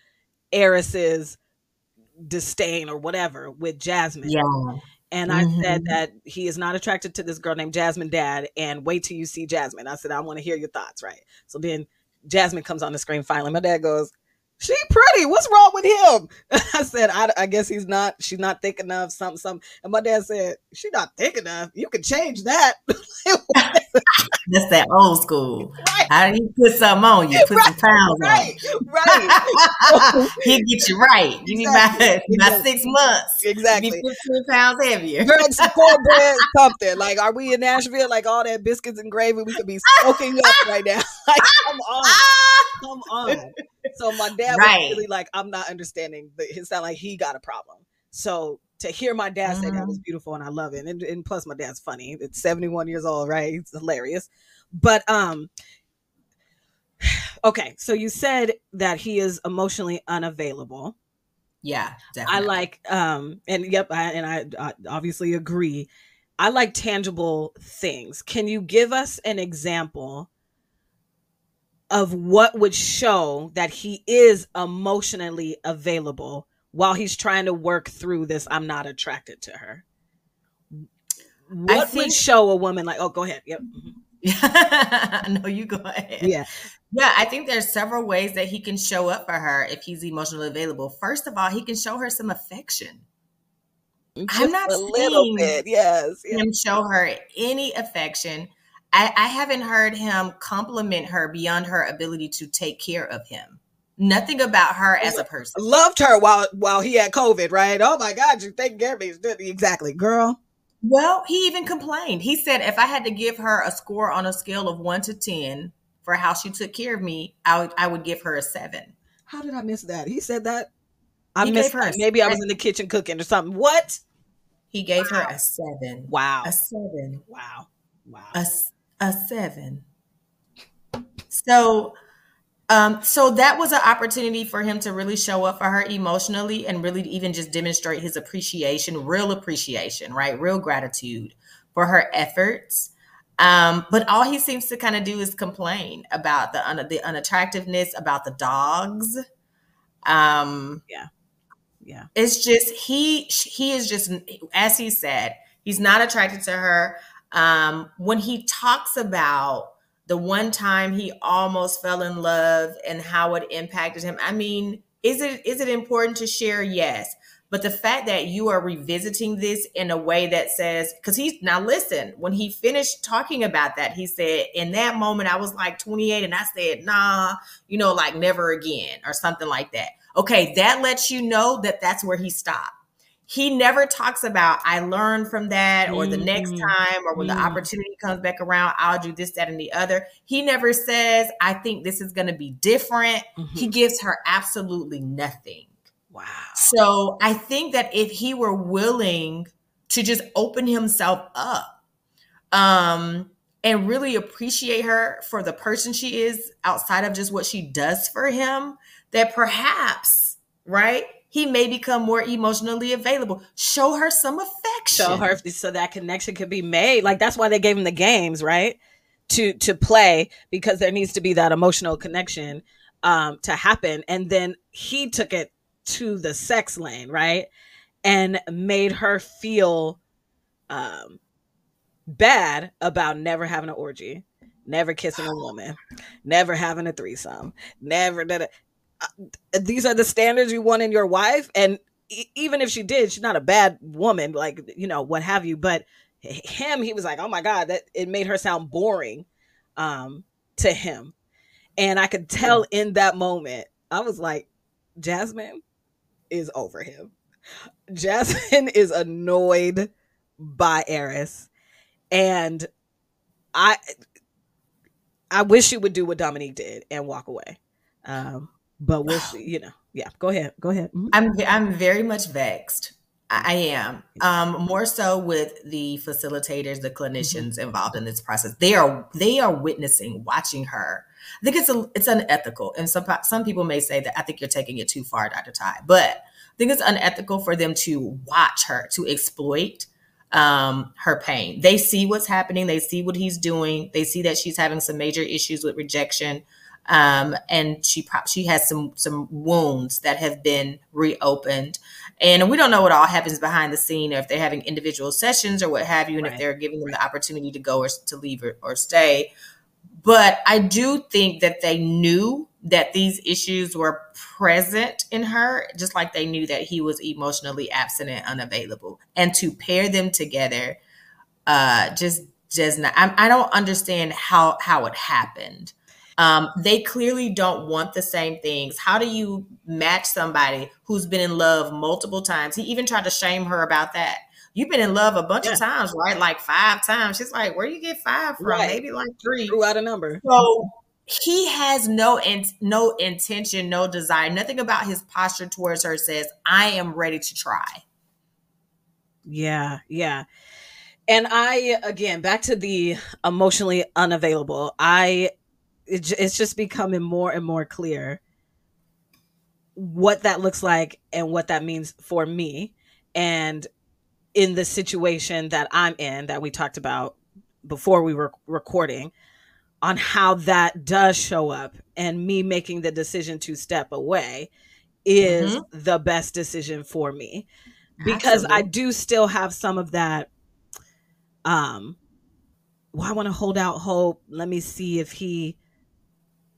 Airris's disdain or whatever with Jasmine. Yeah. And mm-hmm. I said mm-hmm. that he is not attracted to this girl named Jasmine Dad. And wait till you see Jasmine. I said, I want to hear your thoughts, right? So then Jasmine comes on the screen finally. My dad goes, she pretty. What's wrong with him? I said, I, I, guess he's not, she's not thick enough, something, something. And my dad said, she's not thick enough. You can change that. That's that old school. Right. How do you put something on you? Put right. some pounds right. on. Right. He'll get you right. You exactly. need about, six months. Exactly. You 15 pounds heavier. Bread, cornbread, something. Like, are we in Nashville? Like all that biscuits and gravy we could be smoking up right now. Like, come on. Ah! Come on. So my dad right. was really like, I'm not understanding. It sounded like he got a problem. So to hear my dad say that was mm-hmm. beautiful and I love it. And, and plus my dad's funny. It's 71 years old, right? He's hilarious. But um okay, so you said that he is emotionally unavailable. Yeah, definitely. I like um and yep, I, and I, I obviously agree. I like tangible things. Can you give us an example of what would show that he is emotionally available while he's trying to work through this I'm not attracted to her. What think, would show a woman like, oh, go ahead. Yep. No, you go ahead. Yeah. Yeah, I think there's several ways that he can show up for her if he's emotionally available. First of all, he can show her some affection. Just I'm not a little bit, yes, yes. Him show her any affection I, I haven't heard him compliment her beyond her ability to take care of him. Nothing about her as a person. Loved her while while he had COVID, right? Oh my God, you taking care of me. Exactly, girl. Well, he even complained. He said if I had to give her a score on a scale of one to ten for how she took care of me, I would I would give her a seven. How did I miss that? He said that. I he missed her. Maybe I was in the kitchen cooking or something. What? He gave wow. her a seven. Wow. A seven. Wow. Wow. A, a seven. So um, so that was an opportunity for him to really show up for her emotionally and really even just demonstrate his appreciation, real appreciation, right? Real gratitude for her efforts. Um, but all he seems to kind of do is complain about the un- the unattractiveness, about the dogs. Um, yeah, yeah. It's just he he is just as he said he's not attracted to her. Um, when he talks about the one time he almost fell in love and how it impacted him. I mean, is it is it important to share? Yes. But the fact that you are revisiting this in a way that says, because he's now listen, when he finished talking about that, he said, in that moment, I was like 28 and I said, nah, you know, like never again or something like that. Okay, that lets you know that that's where he stopped he never talks about I learned from that or the next mm-hmm. time or when mm-hmm. the opportunity comes back around, I'll do this, that, and the other. He never says, I think this is going to be different. Mm-hmm. He gives her absolutely nothing. Wow. So I think that if he were willing to just open himself up, um, and really appreciate her for the person she is outside of just what she does for him, that perhaps, right? He may become more emotionally available. Show her some affection. Show her so that connection could be made. Like that's why they gave him the games, right? To to play because there needs to be that emotional connection um to happen. And then he took it to the sex lane, right? And made her feel um bad about never having an orgy, never kissing a woman, never having a threesome, never did it these are the standards you want in your wife and e- even if she did she's not a bad woman like you know what have you but him he was like oh my god that it made her sound boring um to him. And i could tell in that moment i was like jasmine is over him. Jasmine is annoyed by airris and i i wish she would do what dominique did and walk away. Um but we'll see. You know, yeah. Go ahead. Go ahead. Mm-hmm. I'm I'm very much vexed. I am um, more so with the facilitators, the clinicians mm-hmm. involved in this process. They are they are witnessing, watching her. I think it's a, it's unethical, and some some people may say that I think you're taking it too far, Dr. Ty. But I think it's unethical for them to watch her to exploit um, her pain. They see what's happening. They see what he's doing. They see that she's having some major issues with rejection um, and she pro- she has some some wounds that have been reopened, and we don't know what all happens behind the scene, or if they're having individual sessions or what have you, and right. if they're giving them the opportunity to go or to leave or, or stay. But I do think that they knew that these issues were present in her, just like they knew that he was emotionally absent and unavailable, and to pair them together, uh, just just not. I, I don't understand how how it happened um, they clearly don't want the same things. How do you match somebody who's been in love multiple times? He even tried to shame her about that. You've been in love a bunch yeah. of times, right? Like five times. She's like, where do you get five from? Right. Maybe like three. Threw out a number. So he has no in, no intention, no desire. Nothing about his posture towards her says, I am ready to try. Yeah, yeah. And I again back to the emotionally unavailable. I it, it's just becoming more and more clear what that looks like and what that means for me and in the situation that I'm in that we talked about before we were recording on how that does show up and me making the decision to step away is mm-hmm. the best decision for me because Absolutely. I do still have some of that um well I want to hold out hope let me see if he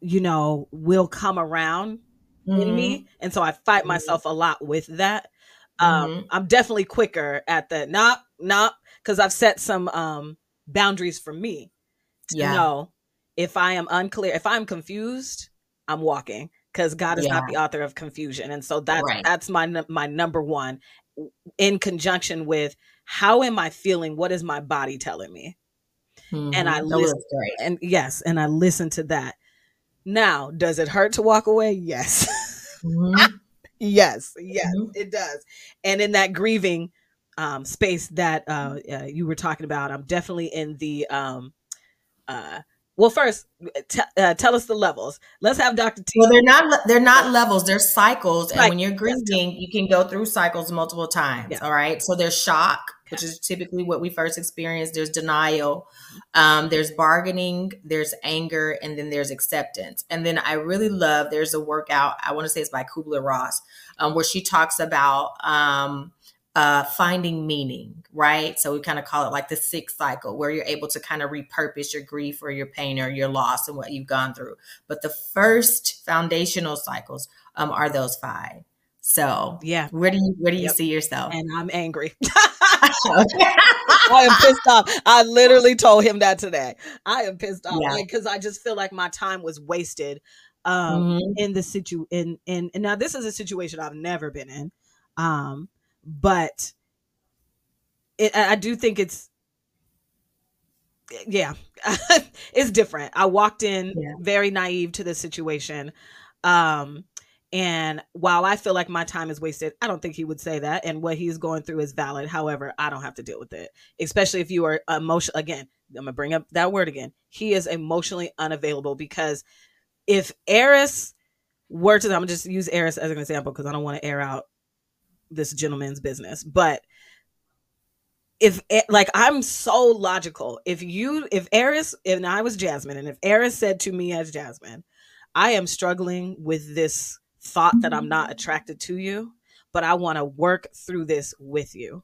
you know, will come around mm-hmm. in me. Mm-hmm. And so I fight mm-hmm. myself a lot with that. Um, mm-hmm. I'm definitely quicker at the not, not, because I've set some um, boundaries for me yeah. know if I am unclear, if I'm confused, I'm walking. because God is yeah. not the author of confusion. And so that's right. that's my my number one in conjunction with how am I feeling? What is my body telling me? Mm-hmm. And I listen and yes, and I listen to that. Now, does it hurt to walk away? Yes. Mm-hmm. yes, yes, mm-hmm. it does. And in that grieving um, space that uh, uh, you were talking about, I'm definitely in the um, uh, well, first, t- uh, tell us the levels. Let's have Dr. T. Well, they're not they're not levels. They're cycles, and when you're grieving, you can go through cycles multiple times. Yeah. All right. So there's shock, which is typically what we first experience. There's denial. Um, there's bargaining. There's anger, and then there's acceptance. And then I really love. There's a workout. I want to say it's by Kubler Ross, um, where she talks about. Um, uh, finding meaning, right? So we kind of call it like the sixth cycle, where you're able to kind of repurpose your grief or your pain or your loss and what you've gone through. But the first foundational cycles um, are those five. So yeah, where do you where do you yep. see yourself? And I'm angry. I am pissed off. I literally told him that today. I am pissed off because yeah. like, I just feel like my time was wasted um, mm-hmm. in the situ in, in and now this is a situation I've never been in. Um, but it, I do think it's yeah it's different i walked in yeah. very naive to the situation um and while i feel like my time is wasted i don't think he would say that. And what he's going through is valid. However i don't have to deal with it especially if you are emotional again i'm gonna bring up that word again. He is emotionally unavailable because if airris were to i'm gonna just use airris as an example because i don't want to air out this gentleman's business but if eh, like i'm so logical. If you if airris and i was jasmine and if airris said to me as jasmine i am struggling with this thought that i'm not attracted to you but i want to work through this with you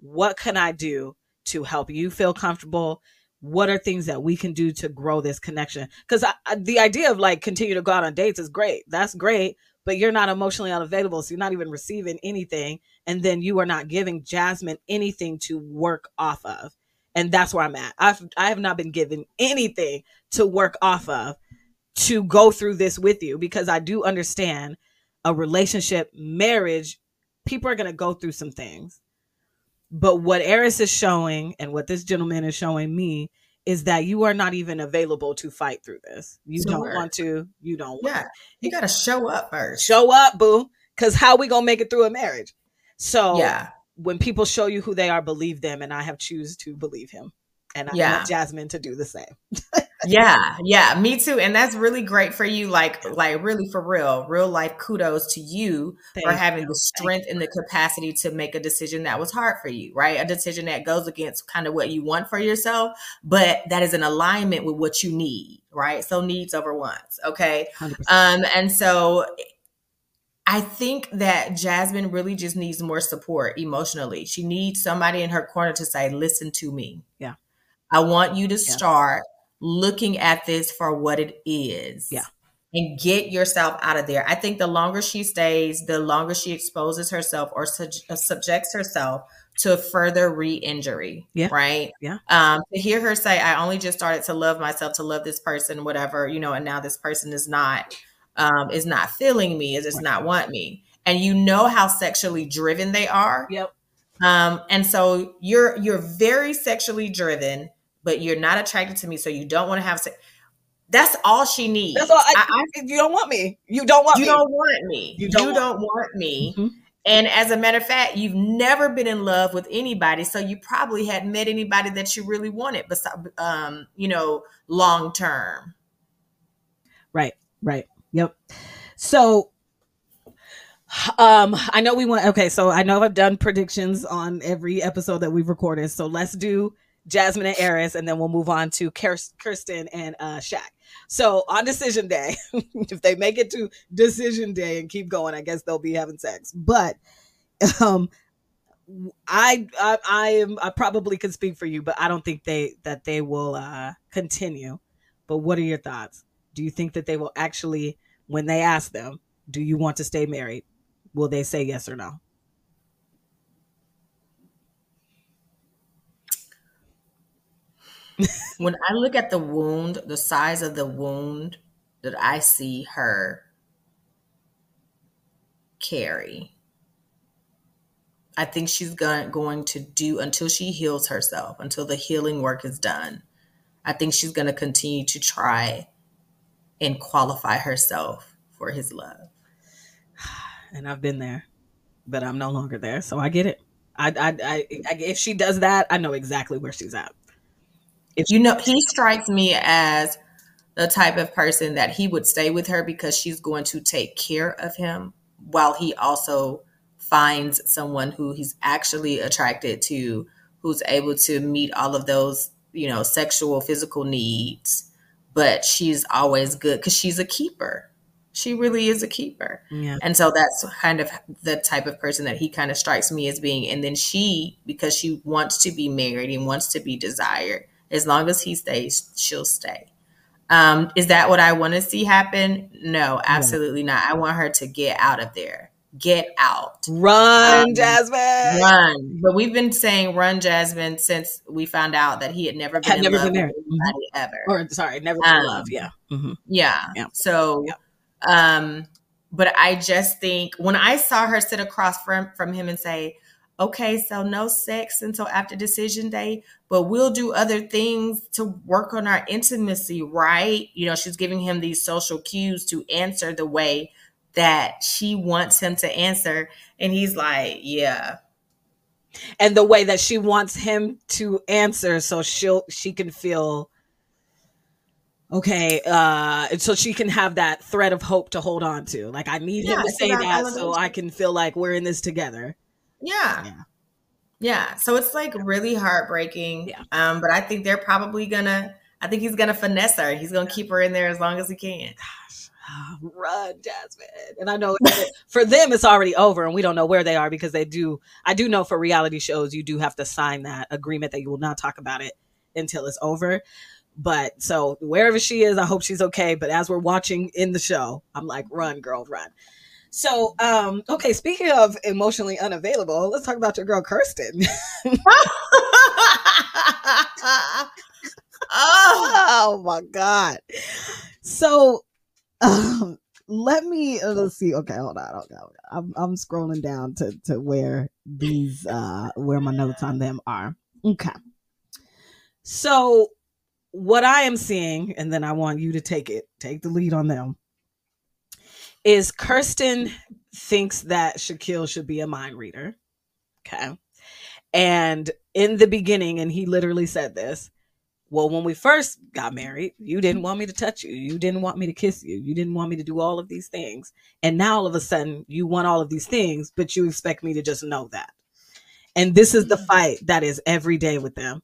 what can i do to help you feel comfortable what are things that we can do to grow this connection because the idea of like continue to go out on dates is great that's great but you're not emotionally unavailable. So you're not even receiving anything. And then you are not giving Jasmine anything to work off of. And that's where I'm at. I've, I have not been given anything to work off of to go through this with you because I do understand a relationship, marriage, people are going to go through some things. But what Airris is showing and what this gentleman is showing me is that you are not even available to fight through this. You don't want to. You don't. Yeah, you got to show up first. Show up, boo. Because how we gonna make it through a marriage? So yeah, when people show you who they are, believe them, and I have choose to believe him, and I yeah. want Jasmine to do the same. yeah, yeah, me too. And that's really great for you. Like, like really for real, real life kudos to you Thank for having you. the strength and the capacity to make a decision that was hard for you, right? A decision that goes against kind of what you want for yourself, but that is in alignment with what you need, right? So needs over wants. Okay. 100%. Um, and so I think that Jasmine really just needs more support emotionally. She needs somebody in her corner to say, listen to me. Yeah. I want you to yeah. start looking at this for what it is. Yeah. And get yourself out of there. I think the longer she stays, the longer she exposes herself or su- uh, subjects herself to further re-injury. Yeah. Right. Yeah. Um, to hear her say, I only just started to love myself, to love this person, whatever, you know, and now this person is not um is not feeling me, is just not want me. And you know how sexually driven they are. Yep. Um, and so you're you're very sexually driven but you're not attracted to me, so you don't want to have sex. That's all she needs. That's all. I, I, you don't want me. You don't want you me. don't want me. You don't, you want, don't want me. Mm-hmm. And as a matter of fact, you've never been in love with anybody, so you probably hadn't met anybody that you really wanted, but um, you know, long term. Right. Right. Yep. So um i know we want okay so i know i've done predictions on every episode that we've recorded so let's do Jasmine and Airris, and then we'll move on to Kirsten and uh, Shaq. So on decision day, if they make it to decision day and keep going, I guess they'll be having sex. But um, I, I I am I probably could speak for you, but I don't think they that they will uh, continue. But what are your thoughts? Do you think that they will actually, when they ask them, do you want to stay married? Will they say yes or no? When I look at the wound, the size of the wound that I see her carry, I think she's going to do until she heals herself, until the healing work is done. I think she's going to continue to try and qualify herself for his love. And I've been there, but I'm no longer there, so I get it. I, I, I if she does that, I know exactly where she's at. If you know, he strikes me as the type of person that he would stay with her because she's going to take care of him while he also finds someone who he's actually attracted to, who's able to meet all of those, you know, sexual, physical needs. But she's always good because she's a keeper. She really is a keeper. Yeah. And so that's kind of the type of person that he kind of strikes me as being. And then she, because she wants to be married and wants to be desired, as long as he stays, she'll stay. Um, is that what I want to see happen? No, absolutely yeah. not. I want her to get out of there. Get out. Run, um, Jasmine. Run. But we've been saying run, Jasmine, since we found out that he had never been had never been married mm-hmm. ever. Or sorry, never been um, in love. Yeah. Mm-hmm. yeah. Yeah. So, yeah. um, but I just think when I saw her sit across from from him and say, okay, so no sex until after decision day, but we'll do other things to work on our intimacy, right? You know, she's giving him these social cues to answer the way that she wants him to answer. And he's like, yeah. And the way that she wants him to answer so she'll she can feel okay uh so she can have that thread of hope to hold on to like i need yeah, him to say that so i can feel like we're in this together yeah. Yeah. Yeah. So it's like really heartbreaking. Yeah. Um, but I think they're probably gonna I think he's gonna finesse her. He's gonna keep her in there as long as he can. Gosh. run, Jasmine. And I know for them it's already over and we don't know where they are because they do I do know for reality shows you do have to sign that agreement that you will not talk about it until it's over. But so wherever she is, I hope she's okay. But as we're watching in the show, I'm like, run, girl, run. So, um, okay, speaking of emotionally unavailable, let's talk about your girl Kirsten. oh. my god. So, um, let me uh, let's see. Okay, hold on. Hold on. I'm I'm scrolling down to to where these uh where my notes on them are. Okay. So, what I am seeing, and then I want you to take it, take the lead on them is Kirsten thinks that Shaquille should be a mind reader. Okay. And in the beginning, and he literally said this, well, when we first got married, you didn't want me to touch you. You didn't want me to kiss you. You didn't want me to do all of these things. And now all of a sudden, you want all of these things, but you expect me to just know that. And this is the mm-hmm. fight that is every day with them.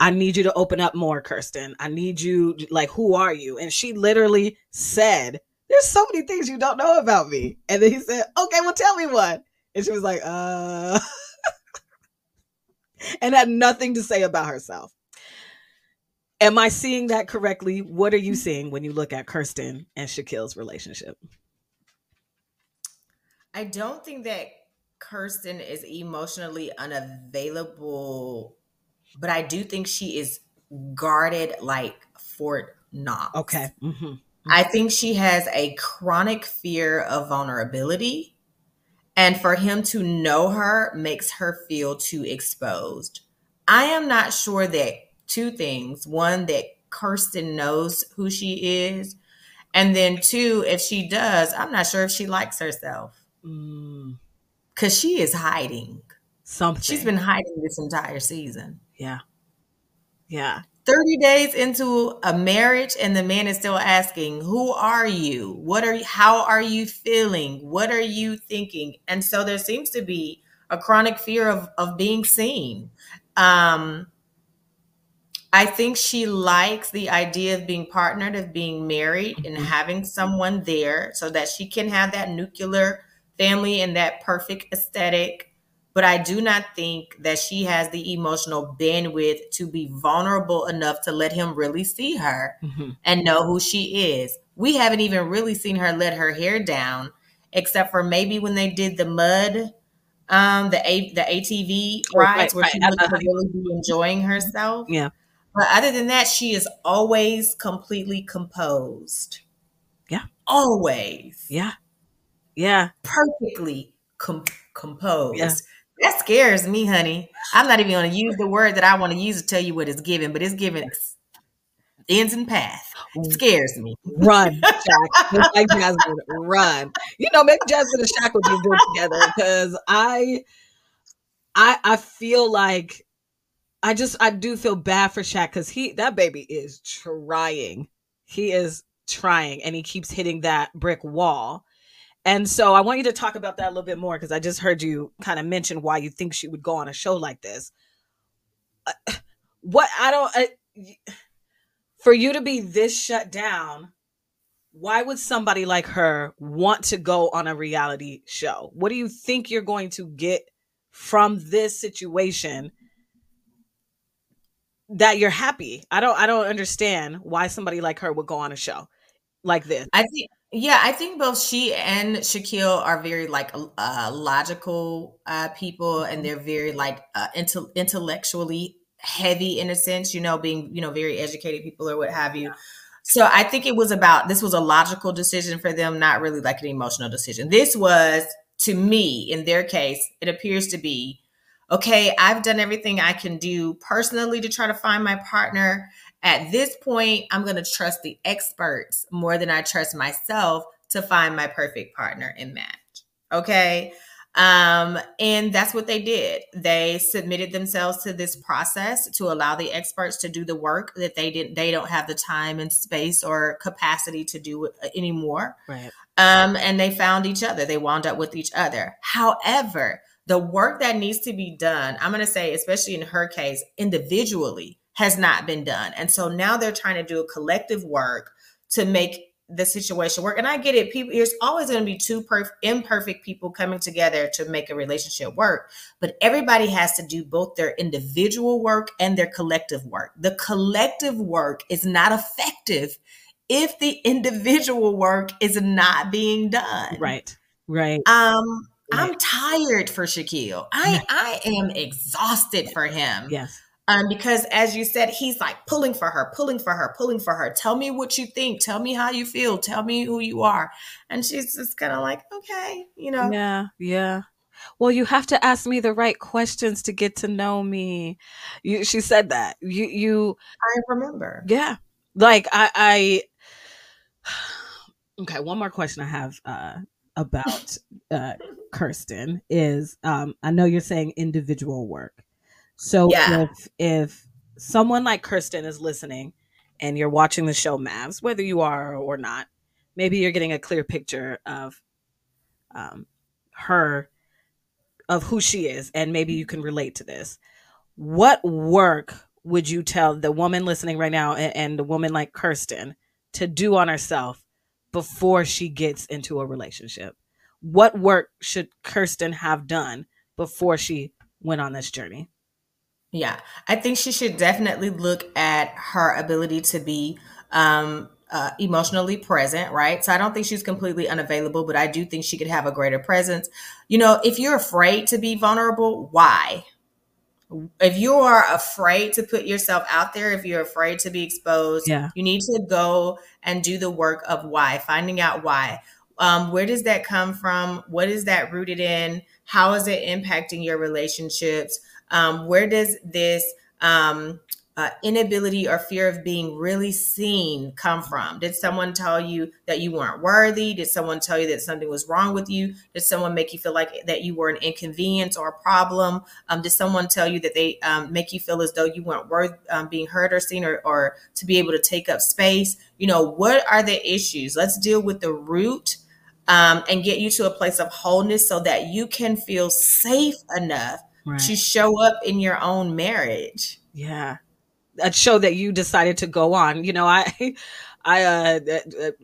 I need you to open up more, Kirsten. I need you, like, who are you? And she literally said, there's so many things you don't know about me. And then he said, okay, well, tell me one. And she was like, uh, and had nothing to say about herself. Am I seeing that correctly? What are you seeing when you look at Kirsten and Shaquille's relationship? I don't think that Kirsten is emotionally unavailable, but I do think she is guarded like Fort Knox. Okay. Mm-hmm. I think she has a chronic fear of vulnerability. And for him to know her makes her feel too exposed. I am not sure that two things one, that Kirsten knows who she is. And then two, if she does, I'm not sure if she likes herself. Because mm. she is hiding. Something. She's been hiding this entire season. Yeah. Yeah. 30 days into a marriage and the man is still asking who are you? What are you how are you feeling? What are you thinking? And so there seems to be a chronic fear of of being seen. Um i think she likes the idea of being partnered of being married and mm-hmm. having someone there so that she can have that nuclear family and that perfect aesthetic but I do not think that she has the emotional bandwidth to be vulnerable enough to let him really see her mm-hmm. and know who she is. We haven't even really seen her let her hair down, except for maybe when they did the mud, um, the A the ATV rides right, where right. she looked to really be enjoying herself. Yeah. But other than that, she is always completely composed. Yeah. Always. Yeah. Yeah. Perfectly com- composed. Yeah. That scares me, honey. I'm not even going to use the word that I want to use to tell you what it's given, but it's given ends and path. It mm. scares me. Run, Shaq. like Jasmine, run. You know, maybe Jasmine and Shaq would be good together because I, I, I feel like I just I do feel bad for Shaq because he that baby is trying. He is trying, and he keeps hitting that brick wall. And so I want you to talk about that a little bit more because I just heard you kind of mention why you think she would go on a show like this. Uh, what I don't. I, for you to be this shut down, why would somebody like her want to go on a reality show? What do you think you're going to get from this situation that you're happy? I don't I don't understand why somebody like her would go on a show like this. I think yeah, I think both she and Shaquille are very like uh, logical uh, people, and they're very like uh, intel- intellectually heavy in a sense, you know, being, you know, very educated people or what have you. So I think it was about this was a logical decision for them, not really like an emotional decision. This was to me, in their case, it appears to be okay, I've done everything I can do personally to try to find my partner. At this point, I'm going to trust the experts more than I trust myself to find my perfect partner and match. Okay. Um, and that's what they did. They submitted themselves to this process to allow the experts to do the work that they didn't, they don't have the time and space or capacity to do anymore. Right. Um, and they found each other. They wound up with each other. However, the work that needs to be done, I'm going to say, especially in her case, individually, has not been done. And so now they're trying to do a collective work to make the situation work. And I get it. People, there's always going to be two perf- imperfect people coming together to make a relationship work. But everybody has to do both their individual work and their collective work. The collective work is not effective if the individual work is not being done. Right. Right. Um, right. I'm tired for Shaquille. I I am exhausted for him. Yes. Um, because as you said, he's like pulling for her, pulling for her, pulling for her. Tell me what you think. Tell me how you feel. Tell me who you are. And she's just kind of like, okay, you know. Yeah, yeah. Well, you have to ask me the right questions to get to know me. You, she said that. You, you. I remember. Yeah, like I, I. Okay, one more question I have uh, about uh, Kirsten is um, I know you're saying individual work so yeah. if if someone like Kirsten is listening and you're watching the show MAFS, whether you are or not, maybe you're getting a clear picture of um, her of who she is and maybe you can relate to this. What work would you tell the woman listening right now and, and the woman like Kirsten to do on herself before she gets into a relationship? What work should Kirsten have done before she went on this journey? Yeah, I think she should definitely look at her ability to be um, uh, emotionally present, right? So I don't think she's completely unavailable, but I do think she could have a greater presence. You know, if you're afraid to be vulnerable, why? If you are afraid to put yourself out there, if you're afraid to be exposed, yeah. you need to go and do the work of why, finding out why. Um, where does that come from? What is that rooted in? How is it impacting your relationships? Um, where does this um, uh, inability or fear of being really seen come from? Did someone tell you that you weren't worthy? Did someone tell you that something was wrong with you? Did someone make you feel like that you were an inconvenience or a problem? Um, did someone tell you that they um, make you feel as though you weren't worth um, being heard or seen or, or to be able to take up space? You know, what are the issues? Let's deal with the root. Um, and get you to a place of wholeness so that you can feel safe enough right. to show up in your own marriage. Yeah. A show that you decided to go on. You know, I, I, uh,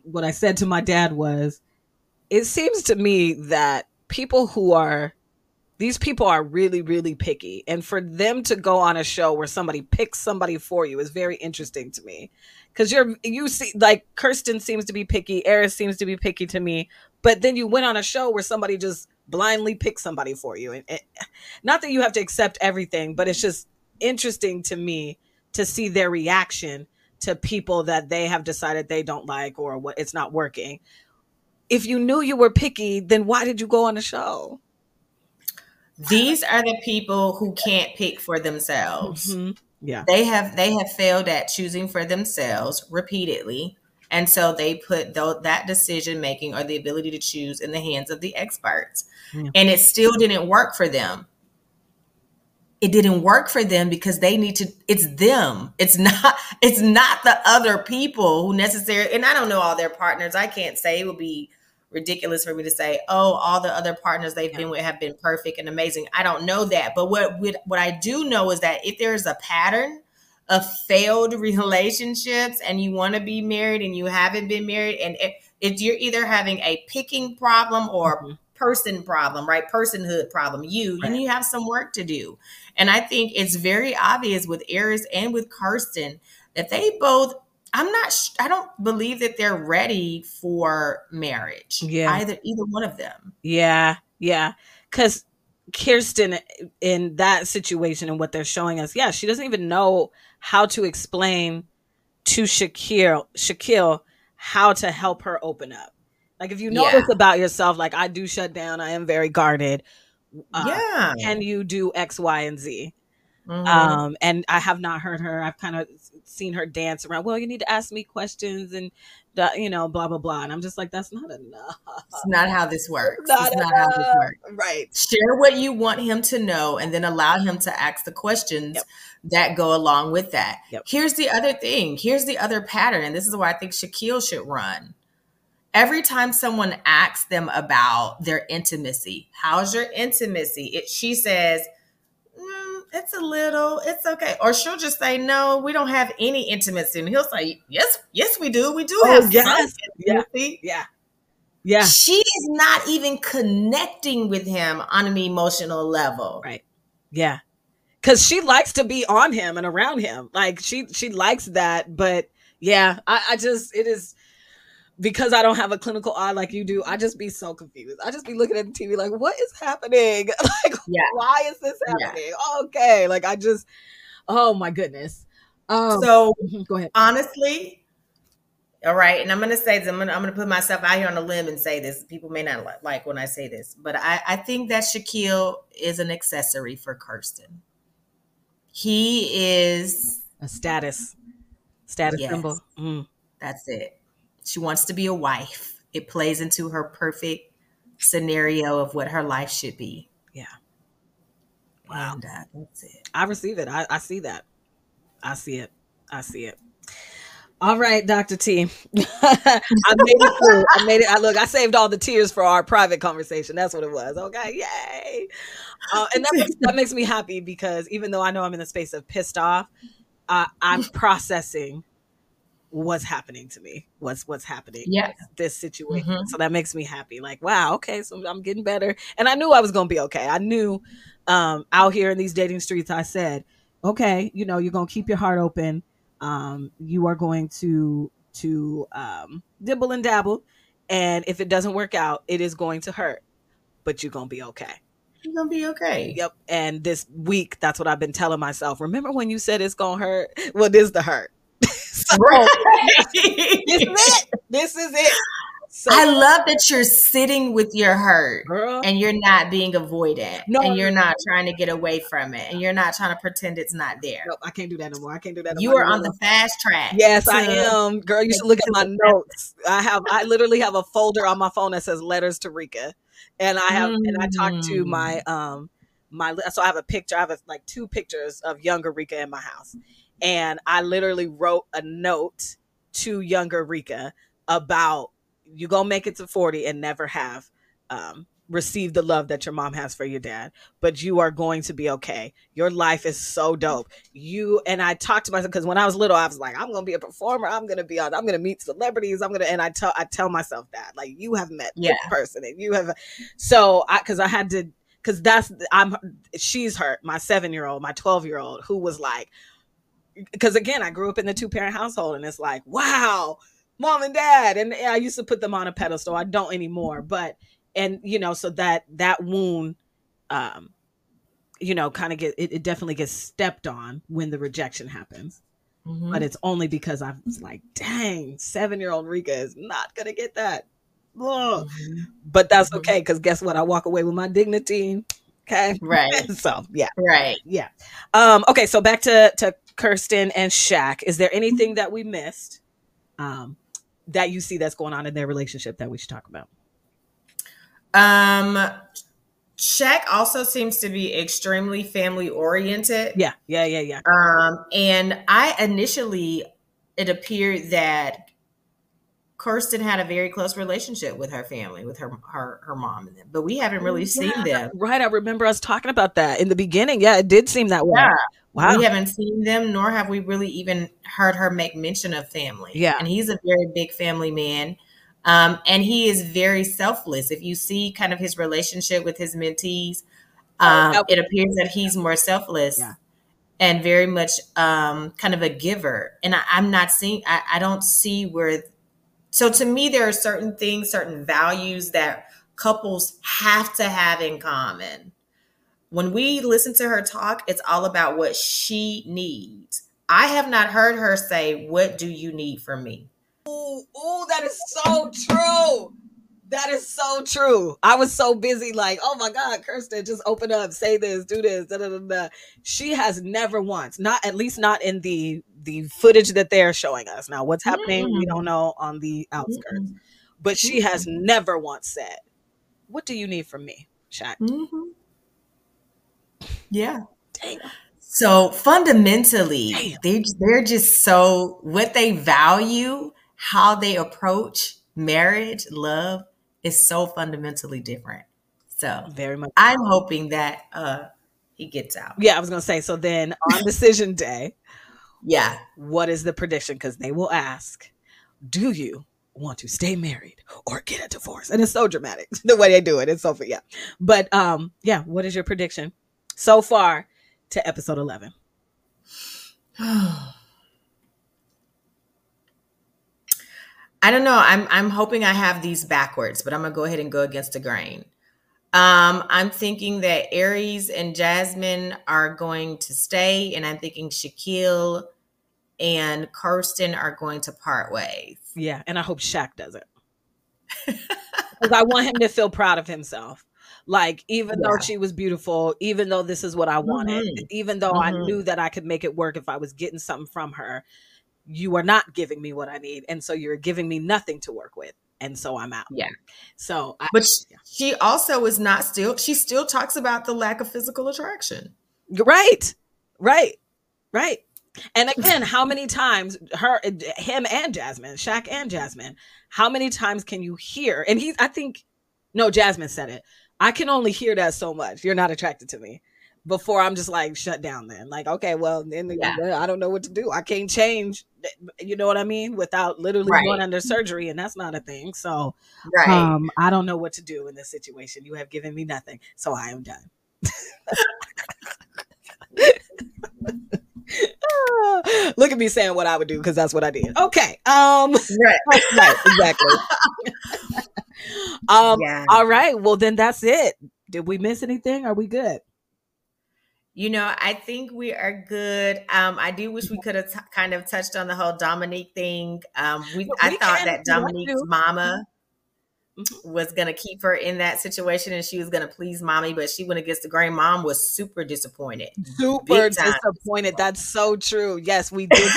what I said to my dad was, it seems to me that people who are, these people are really, really picky. And for them to go on a show where somebody picks somebody for you is very interesting to me. Cause you're, you see, like Kirsten seems to be picky, Airris seems to be picky to me. But then you went on a show where somebody just blindly pick somebody for you. And, and not that you have to accept everything, but it's just interesting to me to see their reaction to people that they have decided they don't like or what it's not working. if you knew you were picky, then why did you go on the show? These are the people who can't pick for themselves. Mhm. Yeah. They have they have failed at choosing for themselves repeatedly. And so they put tho- that decision making or the ability to choose in the hands of the experts. Yeah. And it still didn't work for them. It didn't work for them because they need to it's them. It's not it's not the other people who necessarily and I don't know all their partners. I can't say it would be ridiculous for me to say, "Oh, all the other partners they've been with have been perfect and amazing." I don't know that. But what what, what I do know is that if there's a pattern of failed relationships and you want to be married and you haven't been married and if, you're either having a picking problem or Mhm. person problem right personhood problem you Right. you have some work to do and i think it's very obvious with Airris and with kirsten that they both i'm not sh- i don't believe that they're ready for marriage Yeah. either either one of them Yeah, yeah. Because Kirsten, in that situation and what they're showing us, yeah, she doesn't even know how to explain to Shaquille, Shaquille how to help her open up. Like, if you know Yeah. this about yourself, like I do shut down, I am very guarded. Uh, yeah Can you do X, Y, and Z? Mhm. Um, and I have not heard her. I've kind of seen her dance around. Well, you need to ask me questions and, you know, blah blah blah. And I'm just like, that's not enough. it's not how this works Not it's not how this works Right. share what you want him to know and then allow him to ask the questions Yep. that go along with that. Yep. Here's the other thing. Here's the other pattern. And this is why I think Shaquille should run. Every time someone asks them about their intimacy, how's your intimacy? It, she says, "Mm, it's a little, it's okay. Or she'll just say, no, we don't have any intimacy. And he'll say, yes, yes, we do. We do Oh, have yes. Yeah. Yeah. Yeah. she is not even connecting with him on an emotional level. Right. Yeah. Cause she likes to be on him and around him. Like she she likes that. But yeah, I, I just it is because I don't have a clinical eye like you do, I just be so confused. I just be looking at the TV like, what is happening? like Yeah. why is this Yeah. happening? Okay. Like I just oh my goodness. Um So go ahead. honestly, all right, and I'm gonna say this. I'm gonna I'm gonna put myself out here on a limb and say this. People may not li- like when I say this, but I I think that Shaquille is an accessory for Kirsten. He is. A status. Status Yes. symbol. Mm. That's it. She wants to be a wife. It plays into her perfect scenario of what her life should be. Yeah. Wow. And uh, that's it. I receive it. I, I see that. I see it. I see it. All right, Dr. T. I made it through. I made it. I look, I saved all the tears for our private conversation. That's what it was. Okay. Yay. Uh, and that makes, that makes me happy because even though I know I'm in the space of pissed off, uh, I'm processing what's happening to me. What's what's happening Yeah. this situation. Mhm. So that makes me happy. Like, wow, okay, so I'm getting better. And I knew I was gonna be okay. I knew um out here in these dating streets, I said, okay, you know, you're gonna keep your heart open. Um, you are going to to um dibble and dabble. And if it doesn't work out, it is going to hurt. But you're gonna be okay. You're gonna be okay. Yep. And this week, that's what I've been telling myself. Remember when you said it's gonna hurt? Well, this is the hurt. So this is it. This is it. So, I love that you're sitting with your hurt girl. and you're not being avoidant No. and you're not trying to get away from it and you're not trying to pretend it's not there. Nope, I can't do that no more. I can't do that. no You more. are on the fast track. Yes, I am. Girl, you should look at my notes. I have I literally have a folder on my phone that says letters to Reka. And I have and I talked to Mm. my um my so I have a picture, I have a, like two pictures of younger Reka in my house. And I literally wrote a note to younger Reka about you gonna make it to 40 and never have um received the love that your mom has for your dad but you are going to be okay. Your life is so dope. You and i talked to myself because when i was little i was like i'm gonna be a performer. I'm gonna be on i'm gonna meet celebrities. I'm gonna and i tell i tell myself that like you have met Yeah. this person and you have so i because i had to because that's i'm she's hurt my seven year old my 12 year old who was like because again i grew up in the two parent household and it's like wow mom and dad and i used to put them on a pedestal i don't anymore but and you know so that that wound um you know kind of get it, it definitely gets stepped on when the rejection happens Mhm. but it's only because i was like dang seven year old reka is not gonna get that mm-hmm. but that's mm-hmm. okay because guess what? I walk away with my dignity. Okay. Right. so yeah. Right. Yeah. Um, okay, so back to to Kirsten and Shaq. Is there anything that we missed um that you see that's going on in their relationship that we should talk about? Um Shaq also seems to be extremely family oriented. Yeah, yeah, yeah, yeah. Um, and I initially it appeared that Kirsten had a very close relationship with her family, with her her her mom and them, but we haven't really seen them. Right, I remember us talking about that in the beginning. Yeah, it did seem that way. Yeah. Wow. We haven't seen them, nor have we really even heard her make mention of family. Yeah, and he's a very big family man, um, and he is very selfless. If you see kind of his relationship with his mentees, oh, um, it appears that he's more selfless. Yeah and very much um, kind of a giver. And I, am not seeing, I, I, don't see where so to me, there are certain things, certain values that couples have to have in common. When we listen to her talk, it's all about what she needs. I have not heard her say, What do you need from me? Oh, oh, that is so true. That is so true. I was so busy, like, oh my God, Kirsten, just open up, say this, do this. Da, da, da, da. She has never once, not at least not in the the footage that they're showing us. Now, what's happening, mm. we don't know on the outskirts. Mm. But she has never once said, What do you need from me, Shaq? Mm-hmm. Yeah. Damn. So fundamentally, they they're just so what they value, how they approach marriage, love is so fundamentally different. So very much. I'm hoping that uh he gets out. Yeah, I was gonna say. So then on decision day, yeah. What is the prediction? Because they will ask, do you want to stay married or get a divorce? And it's so dramatic the way they do it. It's so yeah. But um, yeah, what is your prediction so far to episode 11? I don't know. I'm I'm hoping I have these backwards, but I'm gonna go ahead and go against the grain. Um, I'm thinking that Airris and Jasmine are going to stay, and I'm thinking Shaquille and Kirsten are going to part ways. Yeah, and I hope Shaq doesn't. Because I want him to feel proud of himself. Like, even yeah. though she was beautiful, even though this is what I wanted, mm-hmm. even though mm-hmm. I knew that I could make it work if I was getting something from her, you are not giving me what I need. And so you're giving me nothing to work with and so I'm out. Yeah. So, I, but she, she also is not still. She still talks about the lack of physical attraction. Right. Right. Right. And again, how many times her, him, and Jasmine, Shaq and Jasmine, how many times can you hear? And he, I think, no, Jasmine said it. I can only hear that so much. You're not attracted to me before I'm just like shut down then. Like, okay, well, then yeah. I don't know what to do. I can't change, you know what I mean, without literally right. going under surgery, and that's not a thing. So, right. um, I don't know what to do in this situation. You have given me nothing, so I am done. Look at me saying what I would do because that's what I did. Okay. Um right. right exactly. um yeah. all right. Well then that's it. Did we miss anything? Are we good? You know, I think we are good. Um, I do wish we could have t- kind of touched on the whole Dominique thing. Um, we, we I thought that Dominique's mama mm-hmm. was gonna keep her in that situation and she was gonna please mommy, but she went against the grain. Mom was super disappointed. Super disappointed. That's so true. Yes, we did.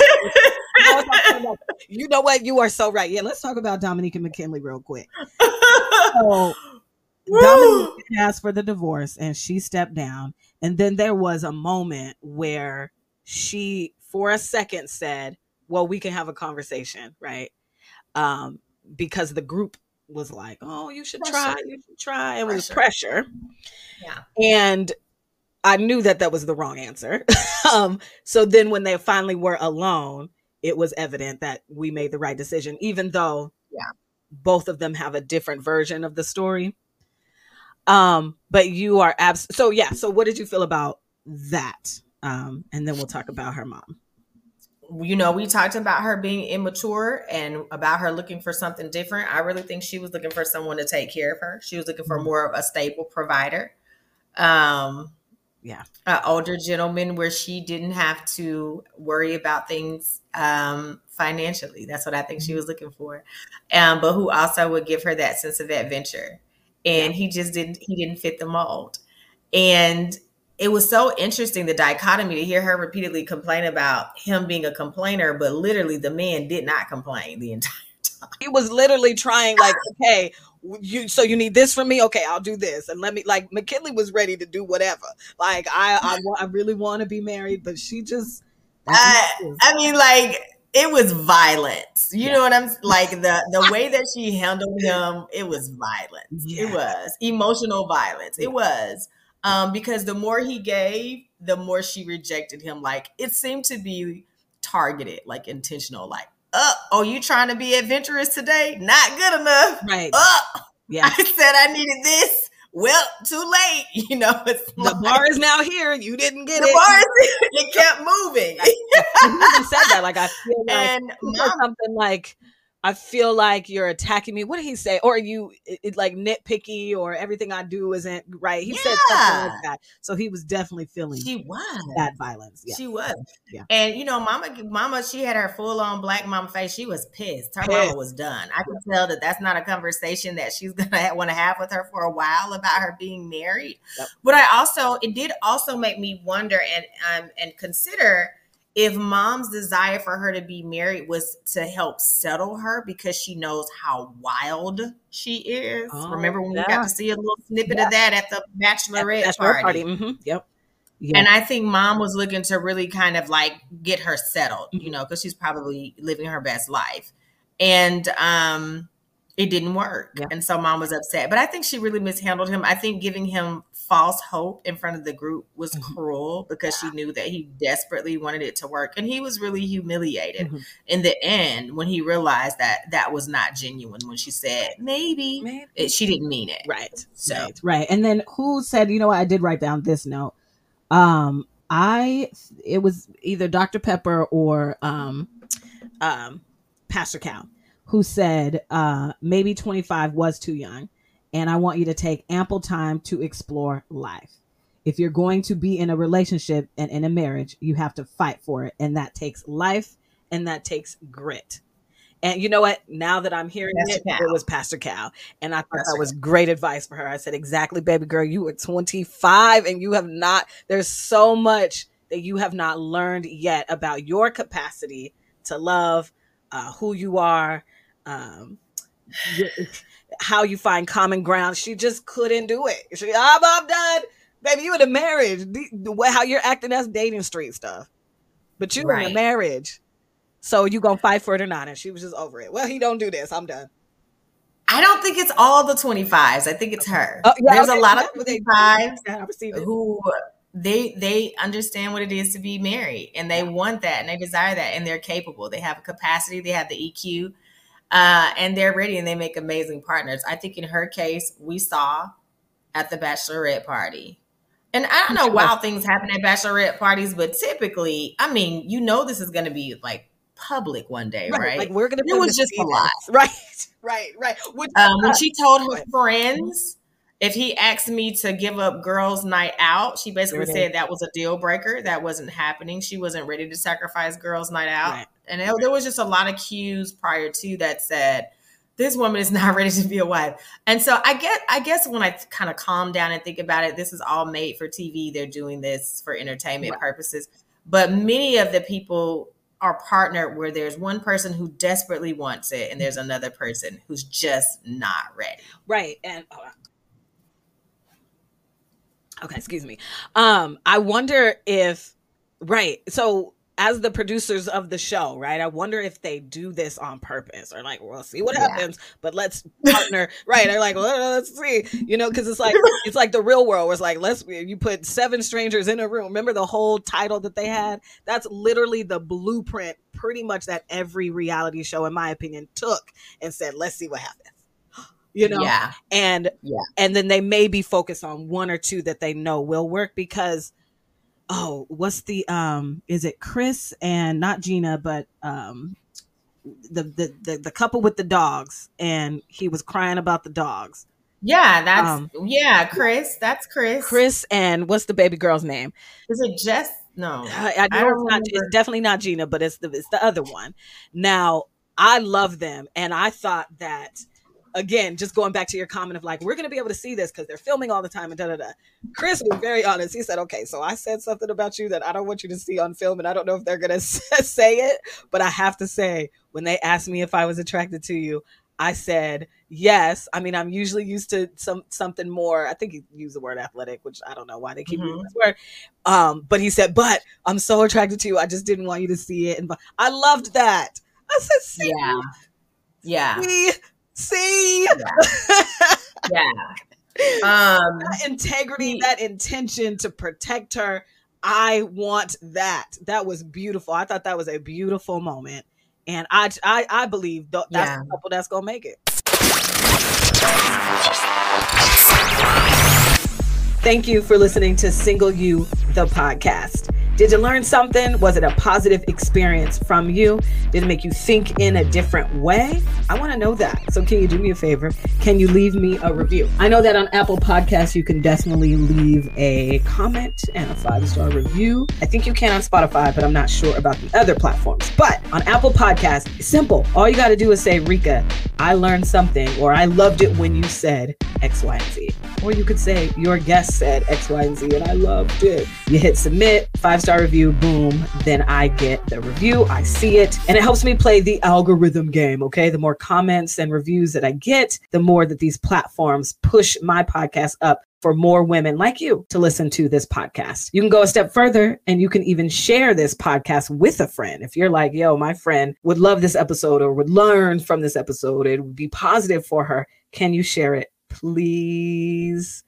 you know what? You are so right. Yeah, let's talk about Dominique and Mackinley real quick. So Dominique asked for the divorce and she stepped down. And then there was a moment where she, for a second, said, Well, we can have a conversation, right? Um, because the group was like, Oh, you should pressure. try, you should try. It was pressure. Yeah. And I knew that that was the wrong answer. um, so then when they finally were alone, it was evident that we made the right decision, even though yeah. both of them have a different version of the story. Um, but you are abs. So yeah. So what did you feel about that? Um, and then we'll talk about her mom. You know, we talked about her being immature and about her looking for something different. I really think she was looking for someone to take care of her. She was looking for mm-hmm. more of a stable provider. Um, Yeah. An older gentleman where she didn't have to worry about things um, financially. That's what I think she mm-hmm. was looking for. Um, but who also would give her that sense of adventure. And he just didn't he didn't fit the mold. And it was so interesting the dichotomy to hear her repeatedly complain about him being a complainer, but literally the man did not complain the entire time. He was literally trying, like, okay, you so you need this from me? Okay i'll do this. And let me like mackinley was ready to do whatever. Like i i, I really want to be married but she just I, uh, I mean like it was violence. You yeah. know what i'm like the the way that she handled him it was violence. Yeah. it was emotional violence. It was um because the more he gave the more she rejected him like it seemed to be targeted like intentional like uh, oh, you trying to be adventurous today? Not good enough. Right. Uh, yeah. I said I needed this. Well, too late. You know, the like, bar is now here. You didn't get the it. Bar is, it kept moving. you said that. Like I feel like and mom, something like I feel like you're attacking me. What did he say? Or you it, it, like nitpicky or everything I do isn't right. He yeah. said something like that. So he was definitely feeling she was that violence. Yeah. She was. Yeah. And you know, mama mama, she had her full on black mom face. She was pissed. Her pissed. mama was done. I could tell that that's not a conversation that she's gonna want to have with her for a while about her being married. Yep. But I also it did also make me wonder and um and consider if mom's desire for her to be married was to help settle her because she knows how wild she is. Oh, Remember when yeah. we got to see a little snippet yeah. of that at the bachelorette, at party? party. Mm-hmm. Yep. Yeah. And I think mom was looking to really kind of like get her settled, you mm-hmm. know, because she's probably living her best life. And um it didn't work. And so mom was upset. But I think she really mishandled him. I think giving him false hope in front of the group was mm-hmm. cruel because she knew that he desperately wanted it to work. And he was really humiliated mm-hmm. in the end when he realized that that was not genuine when she said, maybe, maybe. It, she didn't mean it. Right. So, right. right. And then who said, you know what? I did write down this note. Um, I, it was either Dr. Pepper or, um, um, Pastor Cal who said uh, maybe 25 was too young. And I want you to take ample time to explore life. If you're going to be in a relationship and in a marriage, you have to fight for it. And that takes life and that takes grit. And you know what? Now that I'm hearing Pastor it, Cal. it was Pastor Cal. And I thought Pastor that was great advice for her. I said, exactly, baby girl, you were 25 and you have not, there's so much that you have not learned yet about your capacity to love, uh, who you are, um, how you find common ground. She just couldn't do it. She, ah, I'm, I'm done. Baby, you in a marriage. The, the way how you're acting, that's dating street stuff. But you right. in a marriage. So you gonna fight for it or not? And she was just over it. Well, he don't do this. I'm done. I don't think it's all the 25s. I think it's her. Oh, yeah, There's okay. a lot of 25s who they they understand what it is to be married and they want that and they desire that and they're capable. They have a capacity, they have the EQ uh, and they're ready and they make amazing partners. I think in her case, we saw at the bachelorette party. And I don't know wild things happen at bachelorette parties, but typically, I mean, you know, this is going to be like public one day, right? right? Like we're going to. It was just a lot, right? Right, right. Um, when she told her friends, if he asked me to give up girls' night out, she basically said that was a deal breaker. That wasn't happening. She wasn't ready to sacrifice girls' night out. Right. And it, there was just a lot of cues prior to that said, this woman is not ready to be a wife. And so I get I guess when I kind of calm down and think about it, this is all made for TV. They're doing this for entertainment right. purposes. But many of the people are partnered where there's one person who desperately wants it and there's another person who's just not ready. Right. And oh, okay, excuse me. Um, I wonder if right. So as the producers of the show, right? I wonder if they do this on purpose or like, we'll see what happens, but let's partner, right? They're like, well, let's see, you know, because it's like it's like the real world was like, let's you put seven strangers in a room. Remember the whole title that they had? That's literally the blueprint, pretty much that every reality show, in my opinion, took and said, let's see what happens. You know, yeah, and yeah, and then they may be focused on one or two that they know will work because oh, what's the um is it Chris and not Gina, but um the the the, the couple with the dogs and he was crying about the dogs. Yeah, that's um, yeah, Chris. That's Chris. Chris and what's the baby girl's name? Is it Jess? No, I, I, I don't. It's, not, it's definitely not Gina, but it's the it's the other one. Now I love them, and I thought that again, just going back to your comment of like, we're going to be able to see this because they're filming all the time and da da da. Chris was very honest. He said, okay, so I said something about you that I don't want you to see on film, and I don't know if they're going to say it, but I have to say, when they asked me if I was attracted to you, I said yes. I mean, I'm usually used to some something more. I think he used the word athletic, which I don't know why they keep mm-hmm. using this word. Um, but he said, "But I'm so attracted to you. I just didn't want you to see it." And I loved that. I said, "See, yeah, yeah, see, see, yeah." yeah. Um, that integrity, that intention to protect her. I want that. That was beautiful. I thought that was a beautiful moment and I I, I believe th- that's yeah. the couple that's gonna make it. Thank you for listening to Single You, the podcast. Did you learn something? Was it a positive experience from you? Did it make you think in a different way? I want to know that. So, can you do me a favor? Can you leave me a review? I know that on Apple Podcasts, you can definitely leave a comment and a five star review. I think you can on Spotify, but I'm not sure about the other platforms. But on Apple Podcasts, it's simple. All you got to do is say, Reka, I learned something, or I loved it when you said X, Y, and Z. Or you could say, Your guest said X, Y, and Z, and I loved it. You hit submit, five star review, boom, then I get the review, I see it, and it helps me play the algorithm game. Okay. The more comments and reviews that I get, the more that these platforms push my podcast up for more women like you to listen to this podcast. You can go a step further and you can even share this podcast with a friend. If you're like, yo, my friend would love this episode or would learn from this episode, it would be positive for her. Can you share it, please?